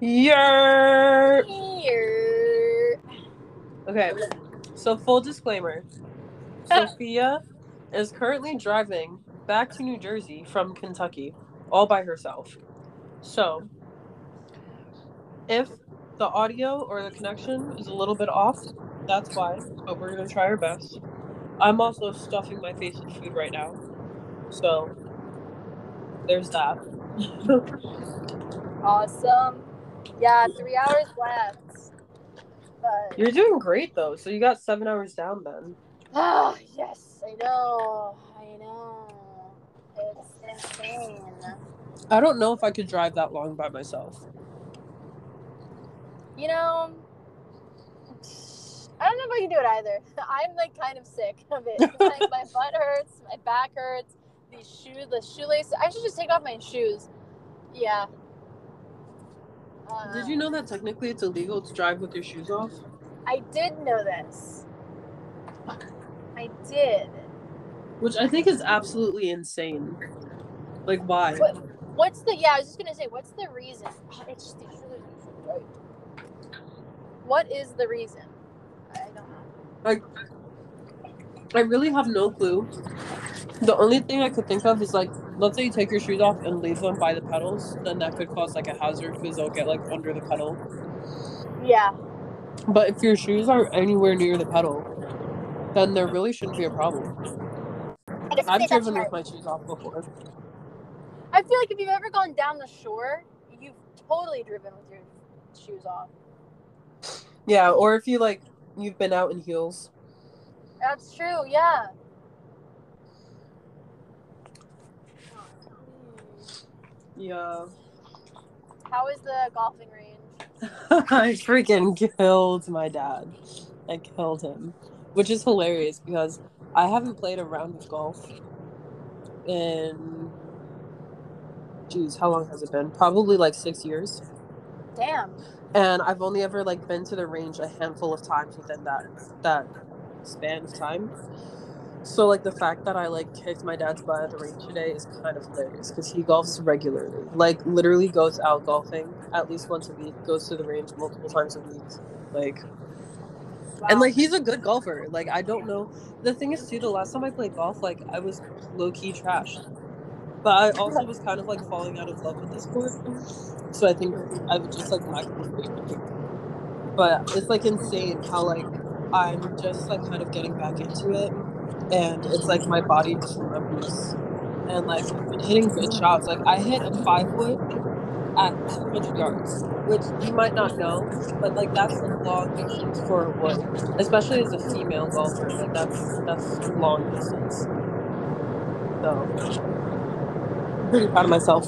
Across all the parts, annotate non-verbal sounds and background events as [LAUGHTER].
Yer. Okay, so full disclaimer [LAUGHS] Sophia is currently driving back to New Jersey from Kentucky all by herself. So, if the audio or the connection is a little bit off, that's why, but we're going to try our best. I'm also stuffing my face with food right now. So, there's that. [LAUGHS] Awesome. Yeah, three hours left. But You're doing great though. So, you got seven hours down then. ah, yes, I know. I know. It's insane. I don't know if I could drive that long by myself. You know, I don't know if I can do it either. [LAUGHS] I'm like kind of sick of it. like my [LAUGHS] butt hurts, my back hurts. These shoes, the shoelace. I should just take off my shoes. Yeah. Uh, Did you know that technically it's illegal to drive with your shoes off? I did know this. I did. Which I think is absolutely insane. Like, why? What, what's the? Yeah, I was just gonna say, what's the reason? Oh, It's just shoelace is right. What is the reason? I don't know. Like, I really have no clue. The only thing I could think of is like, let's say you take your shoes off and leave them by the pedals, then that could cause like a hazard because they'll get like under the pedal. Yeah. But if your shoes aren't anywhere near the pedal, then there really shouldn't be a problem. I've driven with my shoes off before. I feel like if you've ever gone down the shore, you've totally driven with your shoes off. Yeah, or if you like, you've been out in heels. That's true, yeah. Yeah. How is the golfing range? [LAUGHS] I freaking killed my dad. I killed him, which is hilarious because I haven't played a round of golf in. Geez, how long has it been? Probably like six years. Damn. And I've only ever like been to the range a handful of times within that that span of time. So like the fact that I like kicked my dad's butt at the range today is kind of hilarious because he golfs regularly. Like literally goes out golfing at least once a week, goes to the range multiple times a week. Like and like he's a good golfer. Like I don't know. The thing is too, the last time I played golf, like I was low key trash. But I also was kind of like falling out of love with this sport. So I think I've just like lack motivation. But it's like insane how like I'm just like kind of getting back into it. And it's like my body just remembers. And like I've been hitting good shots. Like I hit a five wood at 200 yards, which you might not know, but like that's a long distance for a wood, especially as a female golfer. Like that's that's long distance. So I'm pretty proud of myself.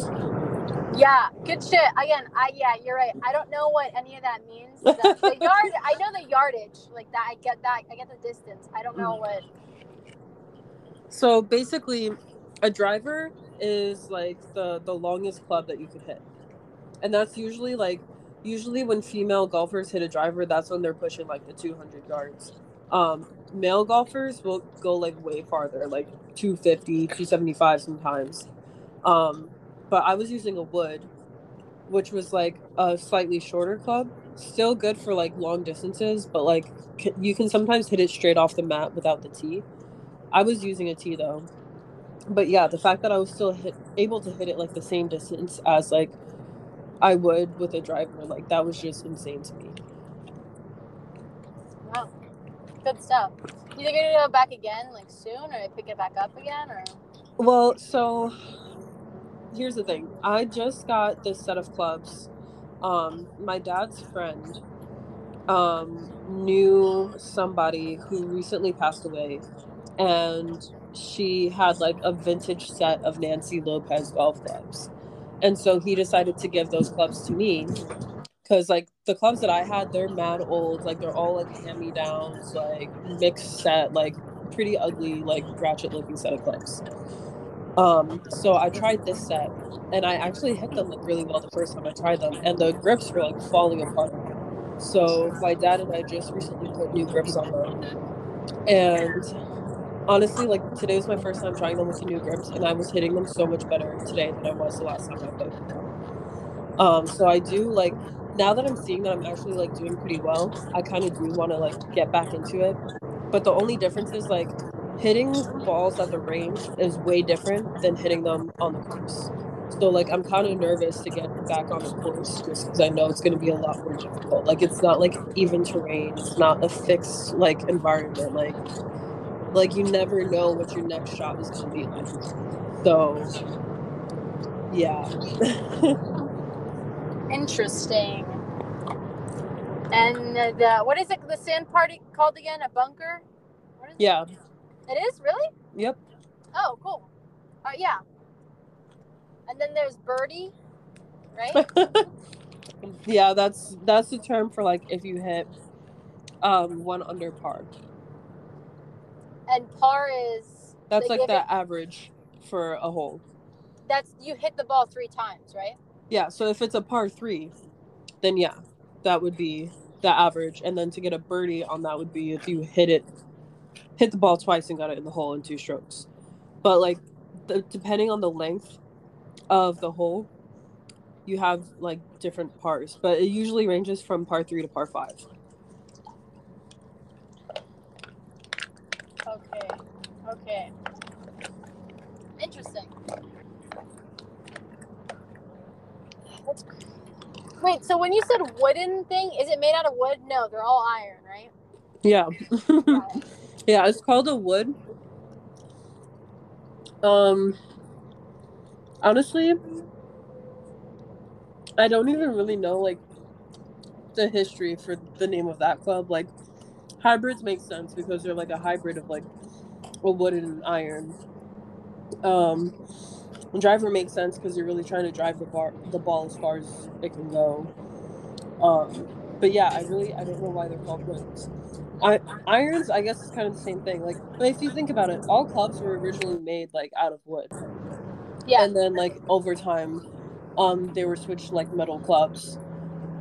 Yeah, good shit. Again, I yeah, you're right. I don't know what any of that means. The, the [LAUGHS] yard, I know the yardage, like that. I get that. I get the distance. I don't know what. So basically, a driver is like the the longest club that you could hit, and that's usually like usually when female golfers hit a driver, that's when they're pushing like the 200 yards. Um, male golfers will go like way farther, like 250, 275 sometimes. Um, but I was using a wood, which was like a slightly shorter club. Still good for like long distances, but like c- you can sometimes hit it straight off the mat without the tee. I was using a tee though. But yeah, the fact that I was still hit, able to hit it like the same distance as like I would with a driver, like that was just insane to me. Wow, good stuff. You think you're gonna go back again, like soon, or pick it back up again, or? Well, so here's the thing. I just got this set of clubs. Um, my dad's friend um, knew somebody who recently passed away, and she had like a vintage set of Nancy Lopez golf clubs. And so he decided to give those clubs to me because like the clubs that I had, they're mad old. Like they're all like hand me downs, like mixed set, like pretty ugly, like ratchet looking set of clubs. Um, so I tried this set and I actually hit them like really well the first time I tried them, and the grips were like falling apart. So my dad and I just recently put new grips on them, and honestly, like today was my first time trying them with the new grips, and I was hitting them so much better today than I was the last time I played them. Um, so I do like now that I'm seeing that I'm actually like doing pretty well, I kind of do want to like get back into it. But the only difference is like hitting balls at the range is way different than hitting them on the course. So like I'm kind of nervous to get back on the course just because I know it's going to be a lot more difficult. Like it's not like even terrain. It's not a fixed like environment. Like like you never know what your next shot is going to be like. So yeah. [LAUGHS] Interesting. And the what is it? The sand party called again? A bunker? What is it? It is really? Yep. Oh, cool. Uh, yeah. And then there's birdie, right? [LAUGHS] yeah, that's that's the term for like if you hit um one under par. and par is That's like the it- average for a hole. that's you hit the ball three times, right? Yeah, so if it's a par three, then yeah, that would be the average. And then to get a birdie on that would be if you hit it, hit the ball twice and got it in the hole in two strokes. But like, the, depending on the length of the hole, you have like different pars. But it usually ranges from par three to par five. Okay. Okay. Interesting. That's Wait, so when you said wooden thing, is it made out of wood? No, they're all iron, right? Yeah. [LAUGHS] Yeah, it's called a wood. Um honestly, I don't even really know like the history for the name of that club. Like hybrids make sense because they're like a hybrid of like a wood and an iron. Um driver makes sense because you're really trying to drive the bar the ball as far as it can go. Um but yeah, I really I don't know why they're called woods. I, irons, I guess, is kind of the same thing. Like, but if you think about it, all clubs were originally made like out of wood, Yeah. and then like over time, um, they were switched to like metal clubs,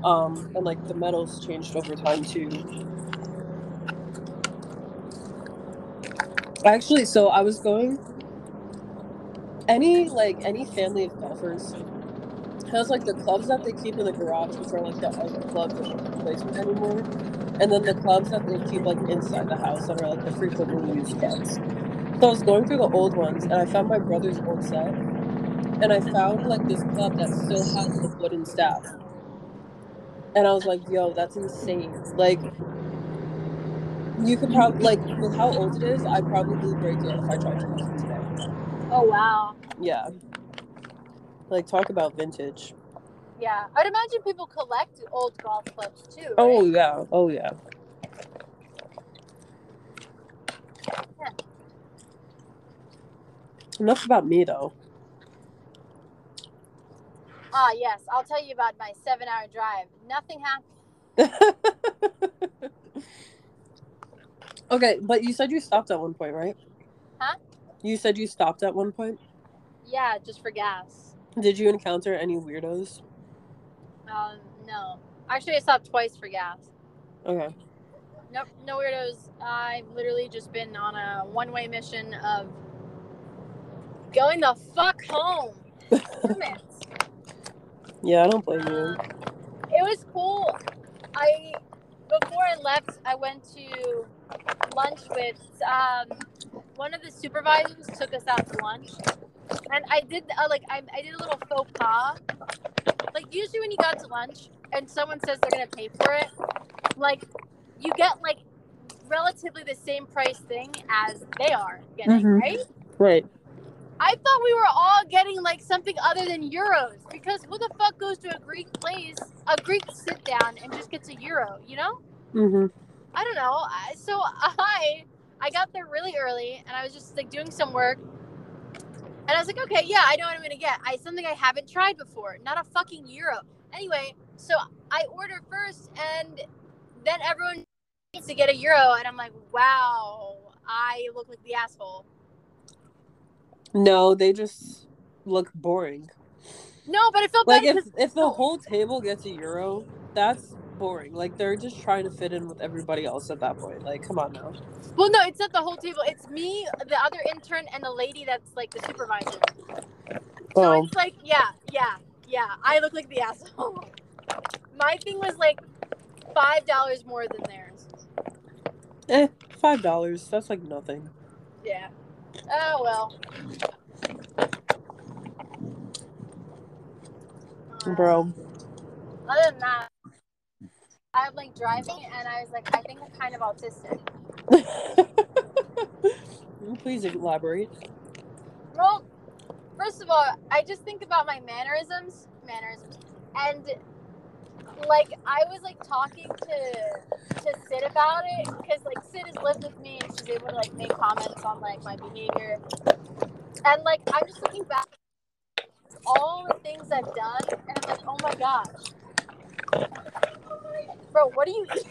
um, and like the metals changed over time too. Actually, so I was going. Any like any family of golfers has like the clubs that they keep in the garage, which are like the art clubs that don't with anymore, and then the clubs that they keep like inside the house that are like the frequently used clubs. So I was going through the old ones and I found my brother's old set, and I found like this club that still has the wooden staff. And I was like, "Yo, that's insane!" Like, you could probably like with how old it is, I'd probably break it if I tried to use it today. Oh wow. Yeah. Like talk about vintage. Yeah. I'd imagine people collect old golf clubs too. Right? Oh yeah. Oh yeah. Yeah. Enough about me though. Ah, yes. I'll tell you about my seven-hour drive. Nothing happened. [LAUGHS] okay, but you said you stopped at one point, right? Huh? You said you stopped at one point. Yeah, just for gas. Did you encounter any weirdos? Um, no. Actually, I stopped twice for gas. Okay. Nope, no weirdos. I've literally just been on a one-way mission of going the fuck home. [LAUGHS] Yeah, I don't blame you. Um, it was cool. I before I left, I went to lunch with um, one of the supervisors. Took us out to lunch, and I did uh, like I, I did a little faux pas. Like usually when you go out to lunch and someone says they're gonna pay for it, like you get like relatively the same price thing as they are getting, Mhm. right? Right. I thought we were all getting like something other than gyros because who the fuck goes to a Greek place, a Greek sit down and just gets a gyro, you know? Mm-hmm. I don't know. So [LAUGHS] I I got there really early and I was just like doing some work. And I was like, okay, yeah, I know what I'm gonna get. I something I haven't tried before, not a fucking gyro. Anyway, so I order first and then everyone needs to get a gyro and I'm like, wow, I look like the asshole. No, they just look boring. No, but I felt Like if if the whole table gets a gyro, that's boring. Like they're just trying to fit in with everybody else at that point. Like, come on now. Well, no, it's not the whole table. It's me, the other intern, and the lady that's like the supervisor. So Oh, it's like, yeah, yeah, yeah. I look like the asshole. my thing was like five dollars more than theirs. Eh, five dollars. That's like nothing. Yeah. Oh well. Bro. Other than that, I'm like driving and I was like, I think I'm kind of autistic. [LAUGHS] Please elaborate. Well, first of all, I just think about my mannerisms, mannerisms, and like I was like talking to to Sid about it because like Sid has lived with me and she's able to like make comments on like my behavior, and like I'm just looking back at all the things I've done, and I'm like, oh my gosh, bro, what are you eat?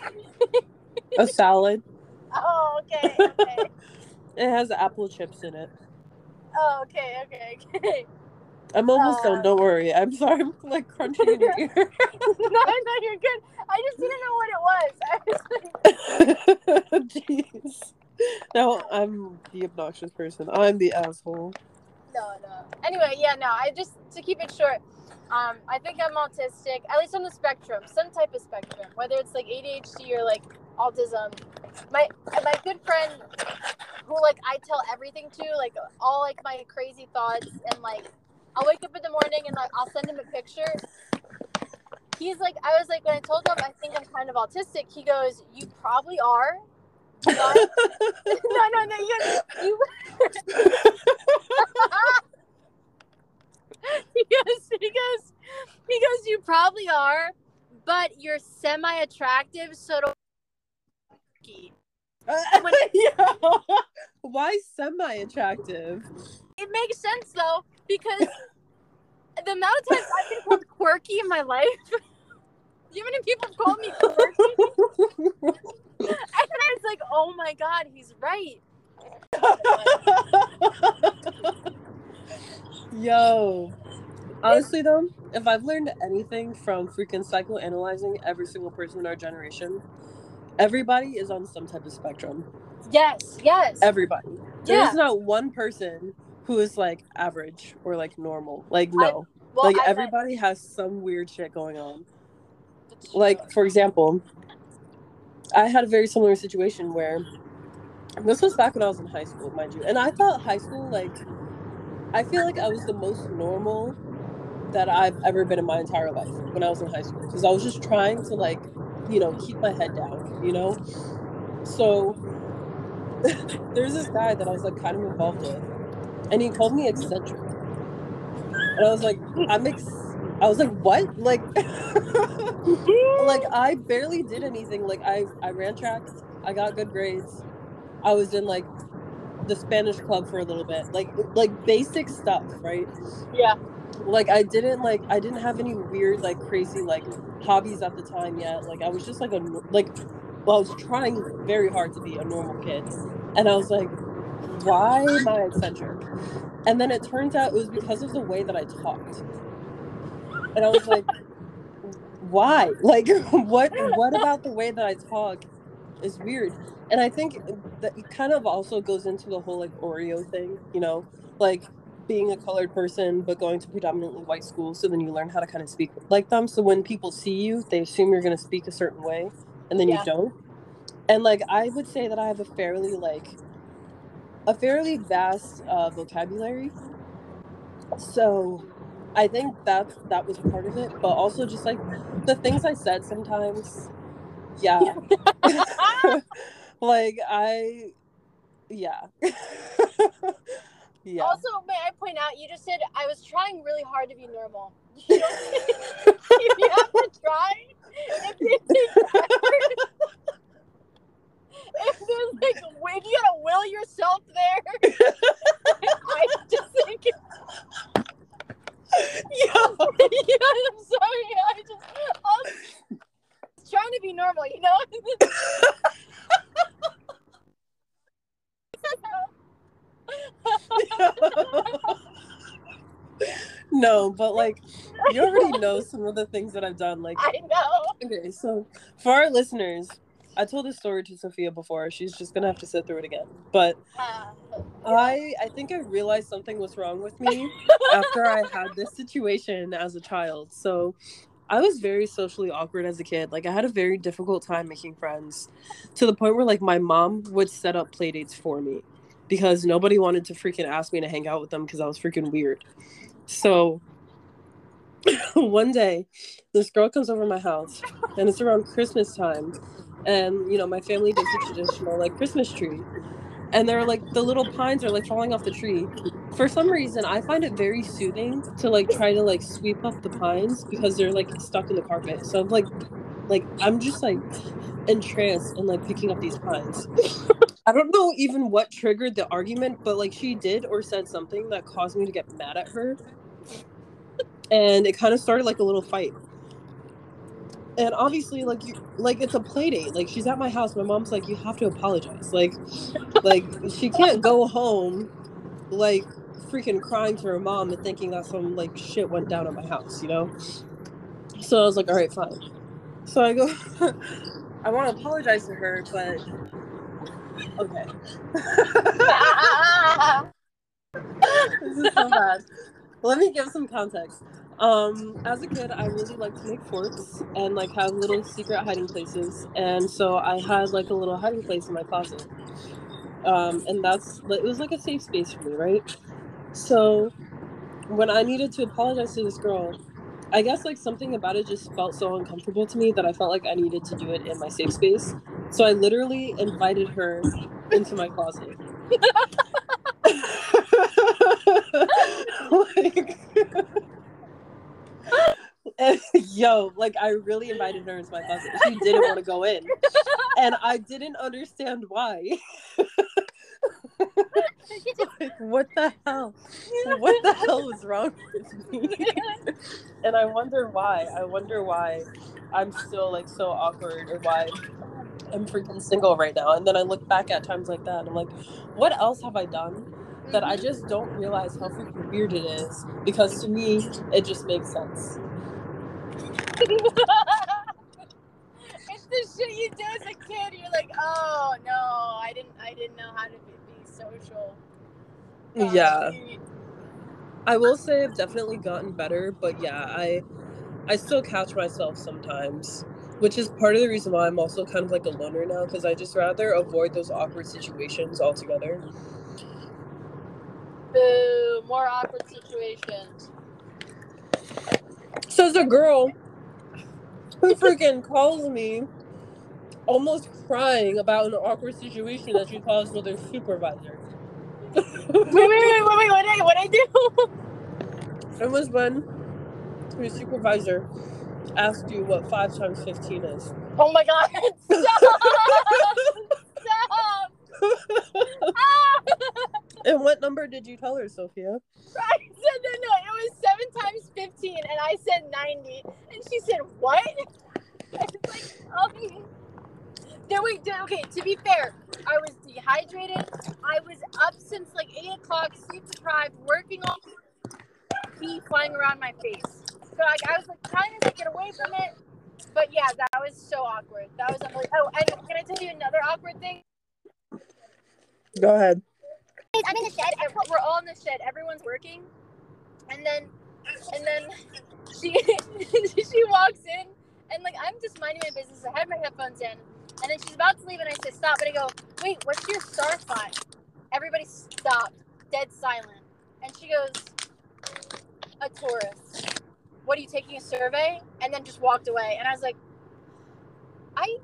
A salad. [LAUGHS] Oh, okay, okay. [LAUGHS] It has apple chips in it. Oh, okay, okay, okay. I'm almost Uh, done. Don't worry. I'm sorry. I'm like crunching in your [LAUGHS] ear. no, no, you're good. I just didn't know what it was. I was like, Jeez. No, I'm the obnoxious person. I'm the asshole. no, no. Anyway, yeah, no. I just to keep it short. Um, I think I'm autistic, at least on the spectrum, some type of spectrum, whether it's like ADHD or like autism. My my good friend, who like I tell everything to, like all like my crazy thoughts, and like I'll wake up in the morning and like I'll send him a picture. He's like, I was like, when I told him I think I'm kind of autistic, he goes, "You probably are." [LAUGHS] [LAUGHS] No, no, no. You, you [LAUGHS] he goes, he goes, he goes, you probably are, but you're semi attractive, so don't. [LAUGHS] yeah. Why semi-attractive? It makes sense though, because the amount of times I've been called quirky in my life, [LAUGHS] you many people have called me quirky, [LAUGHS] and I was like, oh my god, he's right. Yo. Honestly though, if I've learned anything from freaking psychoanalyzing every single person in our generation, everybody is on some type of spectrum. Yes, yes. Everybody. Yeah. There's not one person who is like average or like normal. Like no. well, like I everybody has some weird shit going on. Like for example, I had a very similar situation where this was back when I was in high school, mind you. And I thought high school like I feel like I was the most normal that I've ever been in my entire life when I was in high school because I was just trying to like, you know, keep my head down, you know? So [LAUGHS] there's this guy that I was like kind of involved with and he called me eccentric. And I was like, I'm ex I was like, what? Like [LAUGHS] like [LAUGHS] I barely did anything. Like I I ran tracks. I got good grades. I was in like the Spanish club for a little bit. Like like basic stuff, right? yeah. Like I didn't like I didn't have any weird like crazy like hobbies at the time yet. Like I was just like a like well, I was trying very hard to be a normal kid. And I was like, why am I eccentric? And then it turns out it was because of the way that I talked. And I was like, [LAUGHS] why? Like [LAUGHS] what what about the way that I talk is weird? And I think that it kind of also goes into the whole like Oreo thing, you know, like being a colored person but going to predominantly white schools, so then you learn how to kind of speak like them. So when people see you, they assume you're gonna speak a certain way, and then Yeah. you don't. And like I would say that I have a fairly like a fairly vast uh, vocabulary. So I think that that was part of it, but also just like the things I said sometimes. Yeah. [LAUGHS] [LAUGHS] like I yeah. [LAUGHS] yeah. Also, may I point out, you just said I was trying really hard to be normal. You, don't, you have to try. If, it takes effort. if there's like, if you gotta will yourself there, I just think, yeah. yeah, I'm sorry, I just, Trying to be normal, you know? [LAUGHS] [LAUGHS] no, but like you already know some of the things that I've done. Like I know. okay, so for our listeners, I told this story to Sophia before. She's just gonna have to sit through it again. But Uh, I I think I realized something was wrong with me [LAUGHS] after I had this situation as a child. So I was very socially awkward as a kid. Like I had a very difficult time making friends to the point where like my mom would set up play dates for me because nobody wanted to freaking ask me to hang out with them because I was freaking weird. So [LAUGHS] one day this girl comes over my house and it's around Christmas time and you know my family does the traditional like Christmas tree and they're like the little pines are like falling off the tree. For some reason, I find it very soothing to like try to like sweep up the pines because they're like stuck in the carpet. So I'm like, like I'm just like entranced in like picking up these pines. I don't know even what triggered the argument, but like she did or said something that caused me to get mad at her, and it kind of started like a little fight. And obviously like you like it's a play date. Like she's at my house. My mom's like you have to apologize. Like like she can't go home like freaking crying to her mom and thinking that some like shit went down at my house you know? So i was like all right fine. So i go [LAUGHS] i want to apologize to her but okay. [LAUGHS] This is so bad. Let me give some context. Um, as a kid, I really liked to make forts and like have little secret hiding places, and so I had like a little hiding place in my closet. Um, and that's it was like a safe space for me, right? So when I needed to apologize to this girl, I guess like something about it just felt so uncomfortable to me that I felt like I needed to do it in my safe space. So I literally invited her into my closet. [LAUGHS] like [LAUGHS] yo, like I really invited her into my closet. She didn't want to go in, and I didn't understand why. [LAUGHS] like, [LAUGHS] what the hell? What the hell was wrong with me? [LAUGHS] and I wonder why. I wonder why I'm still like so awkward, or why I'm freaking single right now. And then I look back at times like that, and I'm like, what else have I done? That I mm-hmm. just don't realize how freaking weird it is because to me it just makes sense. [LAUGHS] it's the shit you do as a kid. You're like, oh no, I didn't, I didn't know how to be, social. yeah. I will say I've definitely gotten better, but yeah, I I still catch myself sometimes, which is part of the reason why I'm also kind of like a loner now because I just rather avoid those awkward situations altogether. Boo! More awkward situations. So Says a girl who freaking calls me almost crying about an awkward situation that she caused with her supervisor. wait, wait, wait, wait, wait, what did I, what I do? It was when your supervisor asked you what five times fifteen is. Oh my god! [LAUGHS] Stop! Stop! and what number did you tell her, Sophia? I said no, no. It was seven times fifteen, and I said ninety, and she said what? I was like, okay. Then we did. Okay, to be fair, I was dehydrated. I was up since like eight o'clock, sleep deprived, working on pee flying around my face. So like I was like trying to get away from it, but yeah, that was so awkward. That was unbelievable. Oh, and can I tell you another awkward thing? Go ahead. I'm in the shed. We're all in the shed. Everyone's working, and then, and then she [LAUGHS] she walks in, and like I'm just minding my business. I have my headphones in, and then she's about to leave, and I say stop, and I go, wait, what's your star sign? Everybody stopped, dead silent, and she goes, a Taurus. What are you taking a survey? And then just walked away, and I was like, I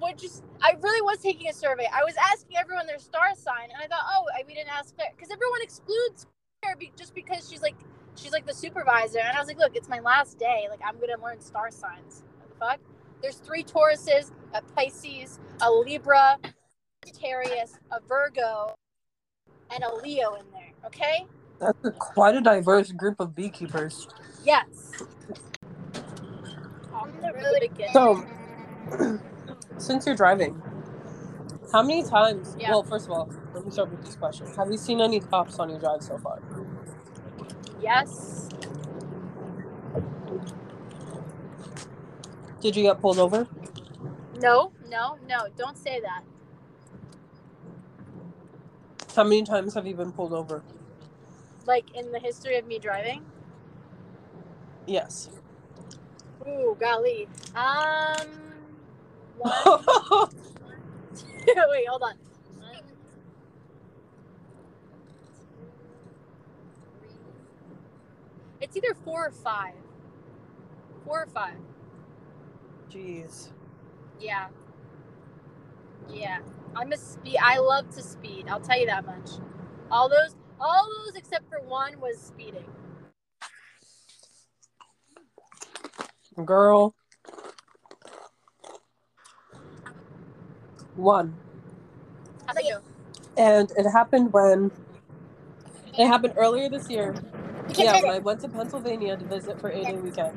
would just I really was taking a survey. I was asking everyone their star sign, and I thought, oh, we didn't ask Claire because everyone excludes Claire just because she's like she's like the supervisor. And I was like, look, it's my last day. Like I'm gonna learn star signs. What the fuck? There's three Tauruses, a Pisces, a Libra, a Sagittarius, a Virgo, and a Leo in there. Okay. That's a, quite a diverse group of beekeepers. Yes. Off the road again. So, [CLEARS THROAT] since you're driving, how many times? Yeah. Well, first of all, let me start with this question: Have you seen any cops on your drive so far? Yes. Did you get pulled over? No, no, no. Don't say that. How many times have you been pulled over? Like in the history of me driving. Yes. Ooh, golly. Um, one, two, [LAUGHS] wait, hold on. One, two, three. It's either four or five. Four or five. Jeez. Yeah. Yeah. I'm a speed. I love to speed. I'll tell you that much. All those, all those except for one was speeding. Girl. One. How'd that go? And it happened when it happened earlier this year. Yeah, when I went to Pennsylvania to visit for a day weekend.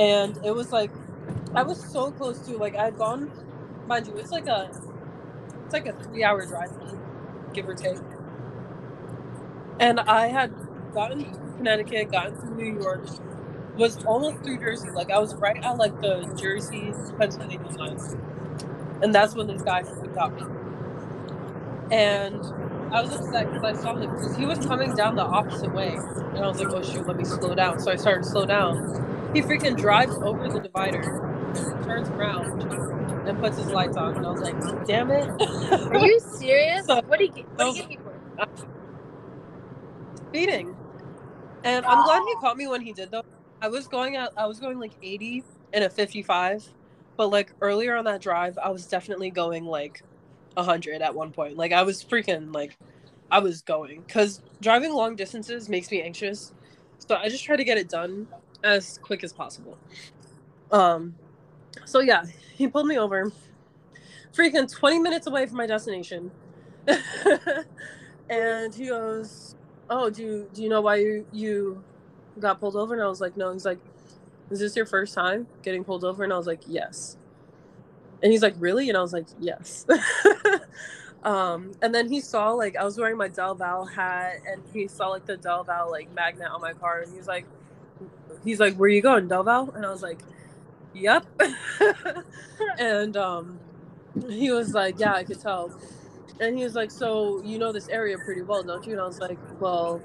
And it was like I was so close to like I'd gone mind you, it's like a it's like a three hour drive give or take. And I had gotten through Connecticut, gotten through New York, was almost through Jersey. Like I was right at like the Jersey Pennsylvania line. And that's when this guy got me. And I was upset because I saw him because he was coming down the opposite way. And I was like, oh shoot, let me slow down. So I started to slow down. He freaking drives over the divider, turns around, and puts his lights on. And I was like, damn it. Are you serious? [LAUGHS] So- what you get? What oh, you get me for? Uh, speeding. And I'm glad he caught me when he did though. I was going at I was going like 80 and a 55, but like earlier on that drive, I was definitely going like 100 at one point. Like I was freaking like I was going cuz driving long distances makes me anxious. So I just try to get it done as quick as possible. Um so yeah, he pulled me over. Freaking 20 minutes away from my destination. [LAUGHS] and he goes, oh do you do you know why you you got pulled over? And i was like no. He's like is this your first time getting pulled over? And i was like yes. And he's like really? And i was like yes. [LAUGHS] Um and then he saw like i was wearing my del val hat and he saw like the del val like magnet on my car and he's like he's like where you going del val and i was like yep [LAUGHS] and um he was like yeah i could tell and he was like, "So you know this area pretty well, don't you?" And I was like, "Well,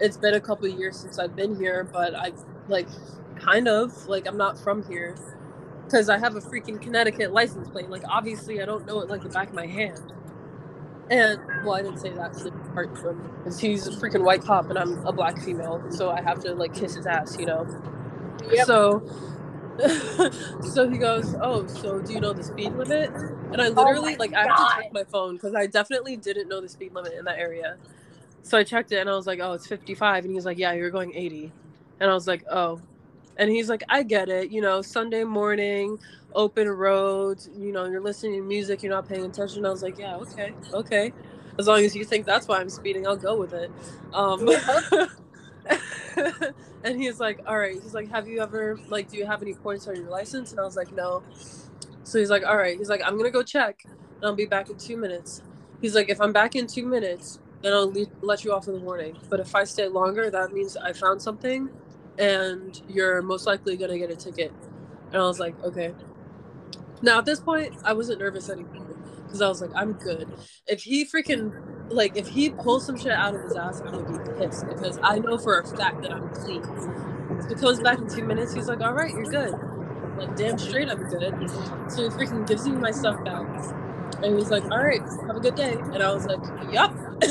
it's been a couple years since I've been here, but I like kind of like I'm not from here because I have a freaking Connecticut license plate. Like obviously I don't know it like the back of my hand." And well, I didn't say that to part from because he's a freaking white cop and I'm a black female, so I have to like kiss his ass, you know. Yep. So, [LAUGHS] so he goes, "Oh, so do you know the speed limit?" And I oh literally my like I have to check my phone because I definitely didn't know the speed limit in that area. So I checked it and I was like, "Oh, it's 55," and he's like, "Yeah, you're going 80," and I was like, "Oh," and he's like, "I get it. You know, Sunday morning, open roads. You know, you're listening to music, you're not paying attention." I was like, "Yeah, okay, okay." As long as you think that's why I'm speeding, I'll go with it. Um, [LAUGHS] and he's like, all right. He's like, have you ever like, do you have any points on your license? And I was like, no. So he's like, all right. He's like, I'm gonna go check, and I'll be back in two minutes. He's like, if I'm back in two minutes, then I'll le- let you off with a warning. But if I stay longer, that means I found something, and you're most likely gonna get a ticket. And I was like, okay. Now at this point, I wasn't nervous anymore because I was like, I'm good. If he freaking like if he pulls some shit out of his ass, I'm gonna be pissed because I know for a fact that I'm clean. So he comes back in two minutes. He's like, "All right, you're good." I'm like, damn straight, I'm good. So he freaking gives me my stuff back, and he's like, "All right, have a good day." And I was like, "Yup." [LAUGHS]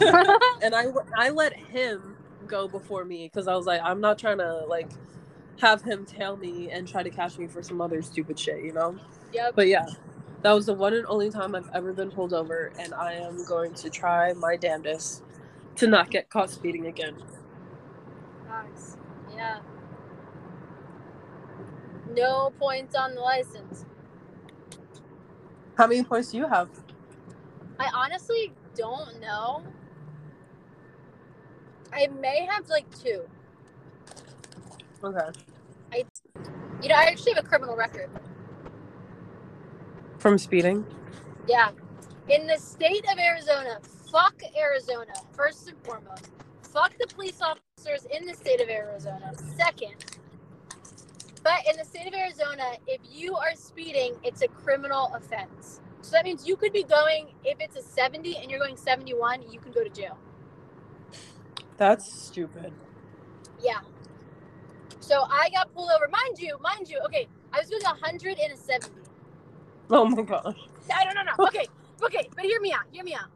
[LAUGHS] and I I let him go before me because I was like, I'm not trying to like have him tail me and try to catch me for some other stupid shit, you know. yep. But yeah, that was the one and only time I've ever been pulled over, and I am going to try my damnedest to not get caught speeding again. Nice. Yeah. No points on the license. How many points do you have? I honestly don't know. I may have like two. Okay. I, You know, I actually have a criminal record. From speeding? Yeah. In the state of Arizona, fuck Arizona, first and foremost. Fuck the police officers in the state of Arizona, second. But in the state of Arizona, if you are speeding, it's a criminal offense. So that means you could be going, if it's a 70 and you're going 71, you can go to jail. That's stupid. Yeah. So I got pulled over. Mind you, mind you. Okay, I was doing 100 and a 70. Oh my gosh. I don't know. Okay, okay, but hear me out. Hear me out.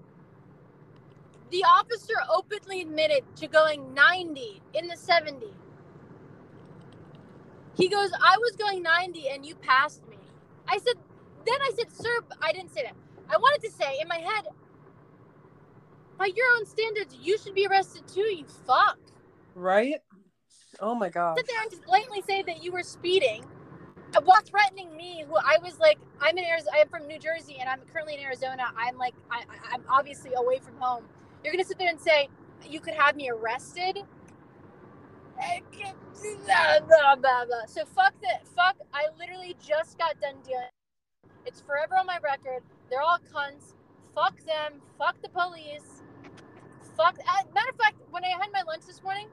The officer openly admitted to going 90 in the 70. He goes, I was going 90 and you passed me. I said, then I said, sir, I didn't say that. I wanted to say in my head, by your own standards, you should be arrested too, you fuck. Right? Oh my god! Sit there and just blatantly say that you were speeding while threatening me who i was like i'm in arizona i'm from new jersey and i'm currently in arizona. I'm like I, i'm obviously away from home. You're gonna sit there and say you could have me arrested? [LAUGHS] So fuck that fuck i literally just got done dealing. It's forever on my record. They're all cunts. Fuck them. Fuck the police. Fuck uh, matter of fact when i had my lunch this morning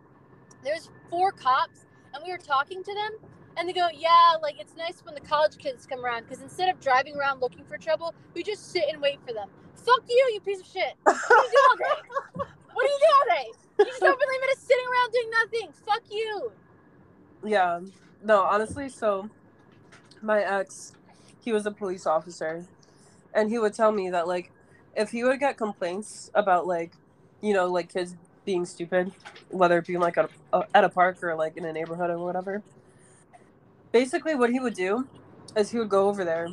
there's four cops and we were talking to them and they go, yeah, like it's nice when the college kids come around because instead of driving around looking for trouble, we just sit and wait for them. Fuck you, you piece of shit. What do you do all day? What do you do all day? You just sitting around doing nothing. Fuck you. Yeah. No, honestly, so my ex, he was a police officer, and he would tell me that like if he would get complaints about like, you know, like kids being stupid, whether it be like at a, at a park or like in a neighborhood or whatever basically what he would do is he would go over there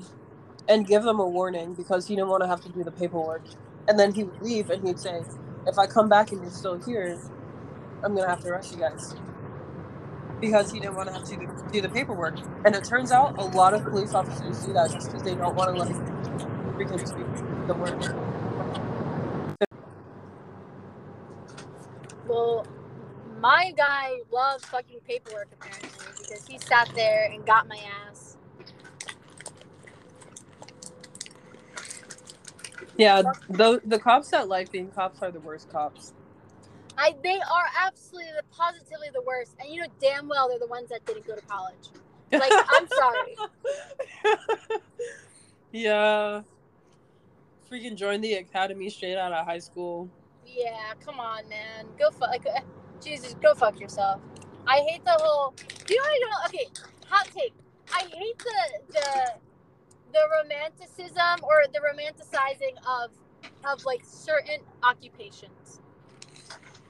and give them a warning because he didn't want to have to do the paperwork. And then he would leave and he'd say, if I come back and you're still here, I'm going to have to arrest you guys. Because he didn't want to have to do the paperwork. And it turns out a lot of police officers do that just because they don't want to do the work. Well, my guy loves fucking paperwork apparently because he sat there and got my ass. Yeah, the the cops that like being cops are the worst cops. I they are absolutely the positively the worst, and you know damn well they're the ones that didn't go to college. Like I'm sorry. [LAUGHS] yeah. Freaking join the academy straight out of high school. Yeah, come on, man. Go fuck. Like, uh, Jesus, go fuck yourself. I hate the whole. Do you know I? Okay, hot take. I hate the the the romanticism or the romanticizing of of like certain occupations.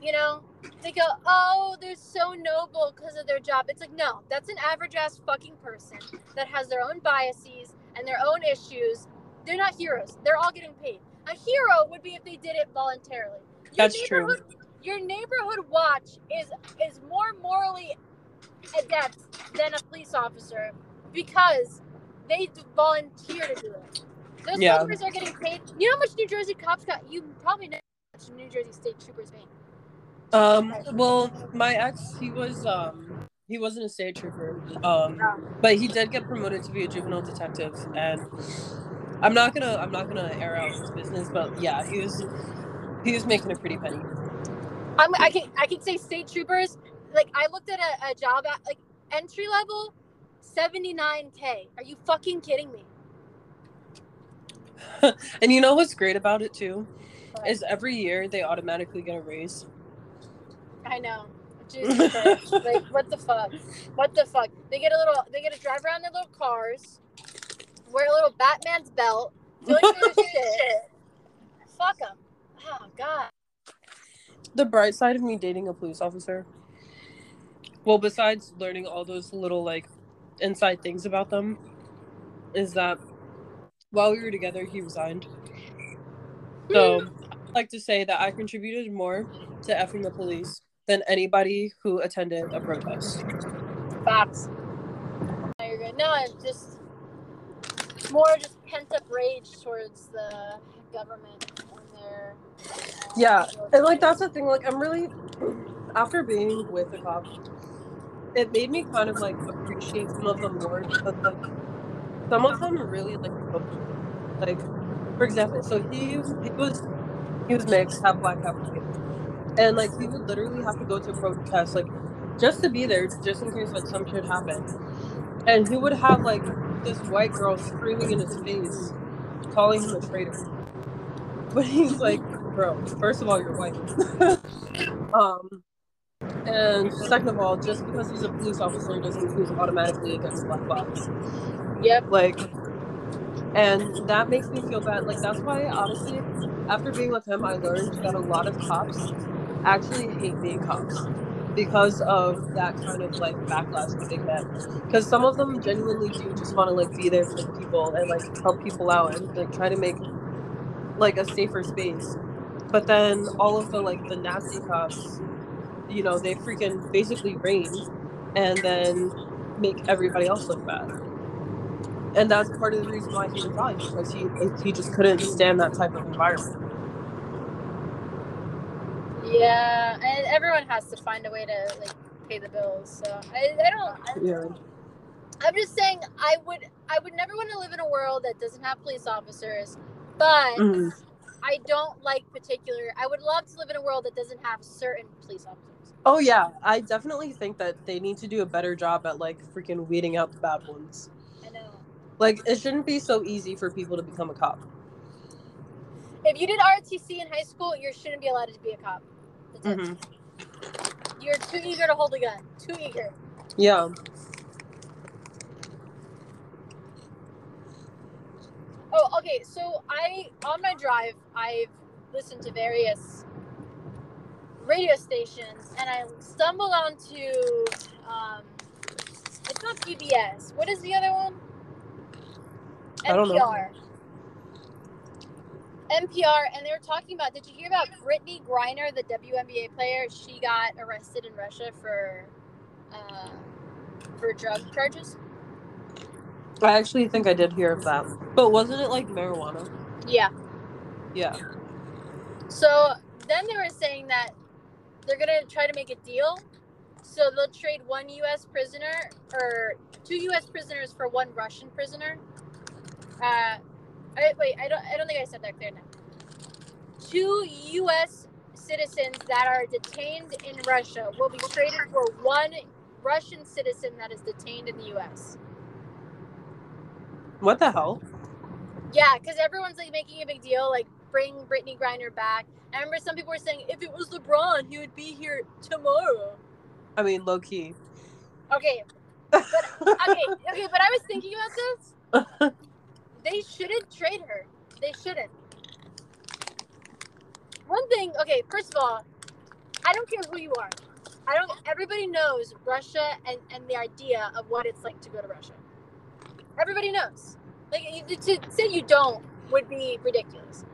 You know, they go, "Oh, they're so noble because of their job." It's like, no, that's an average ass fucking person that has their own biases and their own issues. They're not heroes. They're all getting paid. A hero would be if they did it voluntarily. That's true your neighborhood watch is is more morally adept than a police officer because they volunteer to do it. Those yeah. troopers are getting paid. You know how much New Jersey cops got? You probably know how much New Jersey state troopers make. Um. Well, my ex, he was um he wasn't a state trooper. Um, oh. but he did get promoted to be a juvenile detective, and I'm not gonna I'm not gonna air out his business, but yeah, he was he was making a pretty penny. I'm, I can I can say state troopers. Like I looked at a, a job at like entry level, seventy nine k. Are you fucking kidding me? [LAUGHS] and you know what's great about it too, what? is every year they automatically get a raise. I know. Jesus [LAUGHS] Christ. like what the fuck? What the fuck? They get a little. They get to drive around their little cars, wear a little Batman's belt, [LAUGHS] doing shit. Fuck them. Oh God the bright side of me dating a police officer. Well besides learning all those little like inside things about them is that while we were together he resigned. So hmm. i'd like to say that i contributed more to effing the police than anybody who attended a protest. Facts. No, you're good no it's just more just pent up rage towards the government there. Yeah, and like that's the thing. Like I'm really after being with the cop, it made me kind of like appreciate some of them more because like some of them really like like for example, so he he was he was mixed, half black, half white, and like he would literally have to go to a protest like just to be there, just in case like some shit happened, and he would have like this white girl screaming in his face, calling him a traitor. [LAUGHS] But he's like, bro, first of all, you're white. [LAUGHS] um, And second of all, just because he's a police officer doesn't mean he's automatically against black lives. Yep. Like, and that makes me feel bad. Like, that's why, honestly, after being with him, I learned that a lot of cops actually hate being cops because of that kind of like backlash that they get. Because some of them genuinely do just want to like be there for the people and like help people out and like try to make like a safer space. But then all of the like the nasty cops, you know, they freaking basically reign and then make everybody else look bad. And that's part of the reason why he was resigned because he he just couldn't stand that type of environment. Yeah, and everyone has to find a way to like pay the bills. So I, I don't. I, Yeah. I'm just saying I would I would never want to live in a world that doesn't have police officers, but Mhm. I don't like particular. I would love to live in a world that doesn't have certain police officers. Oh yeah, I definitely think that they need to do a better job at like freaking weeding out the bad ones. I know. Like it shouldn't be so easy for people to become a cop. If you did ROTC in high school, you shouldn't be allowed to be a cop. That's. Mm-hmm. You're too eager to hold a gun. Too eager. Yeah. Oh, okay. So I on my drive, I've listened to various radio stations, and I stumbled onto um, it's not PBS. What is the other one? I don't know. NPR. NPR, and they were talking about. Did you hear about Brittney Griner, the WNBA player? She got arrested in Russia for uh, for drug charges. I actually think I did hear of that. But wasn't it like marijuana? Yeah. Yeah. So then they were saying that they're gonna try to make a deal. So they'll trade one U.S. prisoner or two U.S. prisoners for one Russian prisoner. Uh, I, wait, I don't, I don't think I said that clear enough. Two U.S. citizens that are detained in Russia will be traded for one Russian citizen that is detained in the U.S. What the hell? Yeah, because everyone's like making a big deal, like bring Brittney Griner back. I remember some people were saying if it was LeBron, he would be here tomorrow. I mean, low key. Okay, okay, [LAUGHS] okay. But I was thinking about this. [LAUGHS] They shouldn't trade her. They shouldn't. One thing, okay. First of all, I don't care who you are. I don't. Everybody knows Russia and and the idea of what it's like to go to Russia. Everybody knows. Like to say you don't would be ridiculous.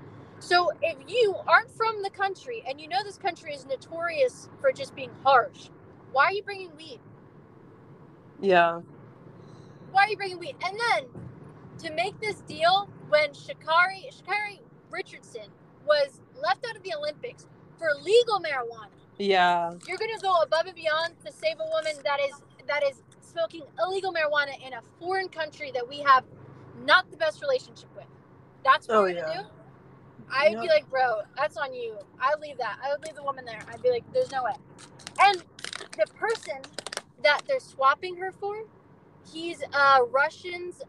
So if you aren't from the country and you know this country is notorious for just being harsh, why are you bringing weed? yeah. Why are you bringing weed? And then to make this deal, when Sha'Carri Sha'Carri Richardson was left out of the Olympics for legal marijuana, Yeah. you're gonna go above and beyond to save a woman that is that is smoking illegal marijuana in a foreign country that we have not the best relationship with. That's what Oh, we're gonna yeah. do. I'd be like, bro, that's on you. I'd leave that. I would leave the woman there. I'd be like, there's no way. And the person that they're swapping her for, he's a Russian's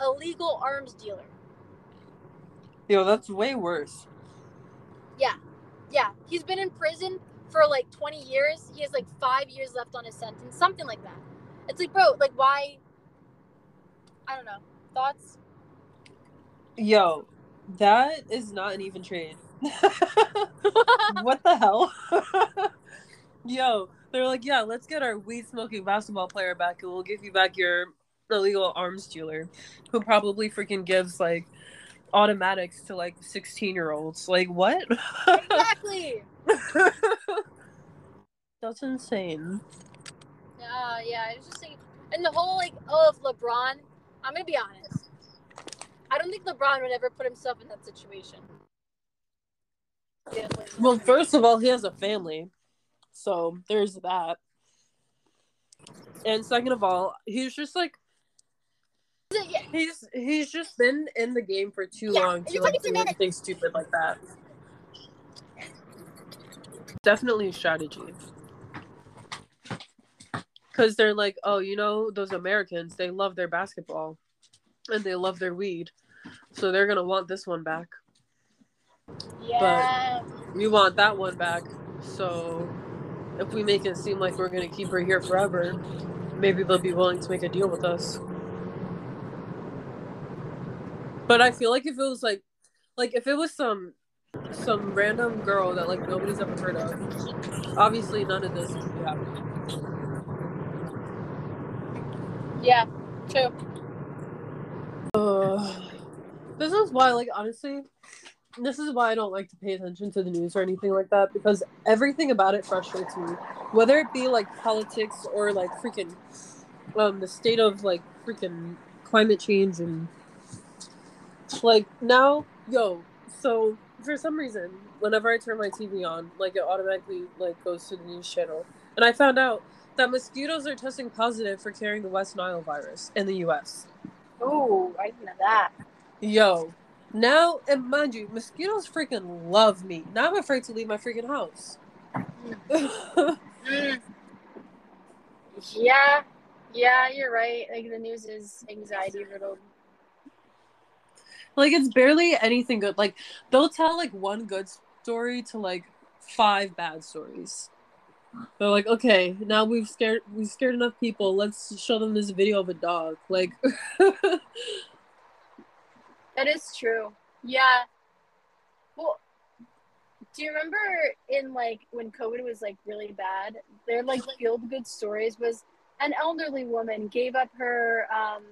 illegal arms dealer. Yo, that's way worse. Yeah. Yeah, he's been in prison for like 20 years. He has like five years left on his sentence, something like that. It's like, bro, like, why? I don't know. Thoughts? Yo, that is not an even trade. [LAUGHS] what the hell? [LAUGHS] Yo, they're like, yeah, let's get our weed smoking basketball player back and we'll give you back your illegal arms dealer who probably freaking gives like automatics to like 16 year olds. Like, what? [LAUGHS] exactly. That's insane. Uh, yeah, I was just like, and the whole like, oh, if LeBron, I'm gonna be honest, I don't think LeBron would ever put himself in that situation. Well, first of all, he has a family. So there's that. And second of all, he's just like yeah, he's he's just been in the game for too Yeah, long to like do anything stupid like that. Definitely a strategy. Cause they're like, oh, you know, those Americans, they love their basketball and they love their weed. So they're gonna want this one back. yeah. We want that one back. So if we make it seem like we're gonna keep her here forever, maybe they'll be willing to make a deal with us. But I feel like if it was like, like if it was some some random girl that like nobody's ever heard of, obviously none of this would be happening. Yeah, true. Uh, this is why, like, honestly, this is why I don't like to pay attention to the news or anything like that because everything about it frustrates me. Whether it be like politics or like freaking um the state of like freaking climate change and like now, yo, so for some reason, whenever I turn my TV on, like it automatically like goes to the news channel. And I found out that mosquitoes are testing positive for carrying the West Nile virus in the US. Oh, I didn't know that. Yo, now, and mind you, mosquitoes freaking love me. Now I'm afraid to leave my freaking house. [LAUGHS] Yeah, yeah, you're right. Like the news is anxiety riddled. like, it's barely anything good. Like, they'll tell like one good story to like five bad stories. They're like, okay, now we've scared we've scared enough people. Let's show them this video of a dog. Like, [LAUGHS] That is true. Yeah. Well, do you remember in like when COVID was like really bad? Their like feel good stories was an elderly woman gave up her um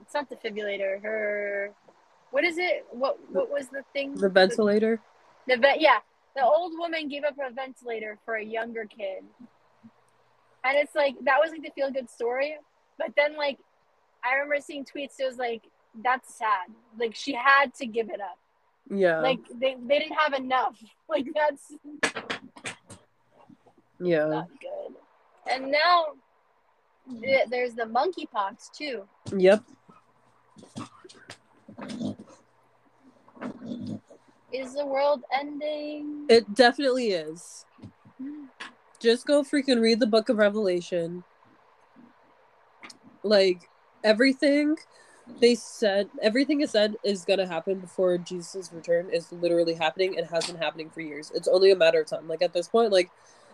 it's not defibrillator, her what is it? What what was the thing? the ventilator. The vet, yeah, the old woman gave up a ventilator for a younger kid, and it's like that was like the feel good story. But then like, I remember seeing tweets. It was like that's sad. Like she had to give it up. Yeah. Like they they didn't have enough. [LAUGHS] Like that's yeah. not good. And now th- there's the monkeypox too. Yep. Is the world ending? It definitely is. Just go freaking read the book of Revelation. Like everything they said everything is said is gonna happen before Jesus' return is literally happening and has been happening for years. It's only a matter of time. Like at this point, like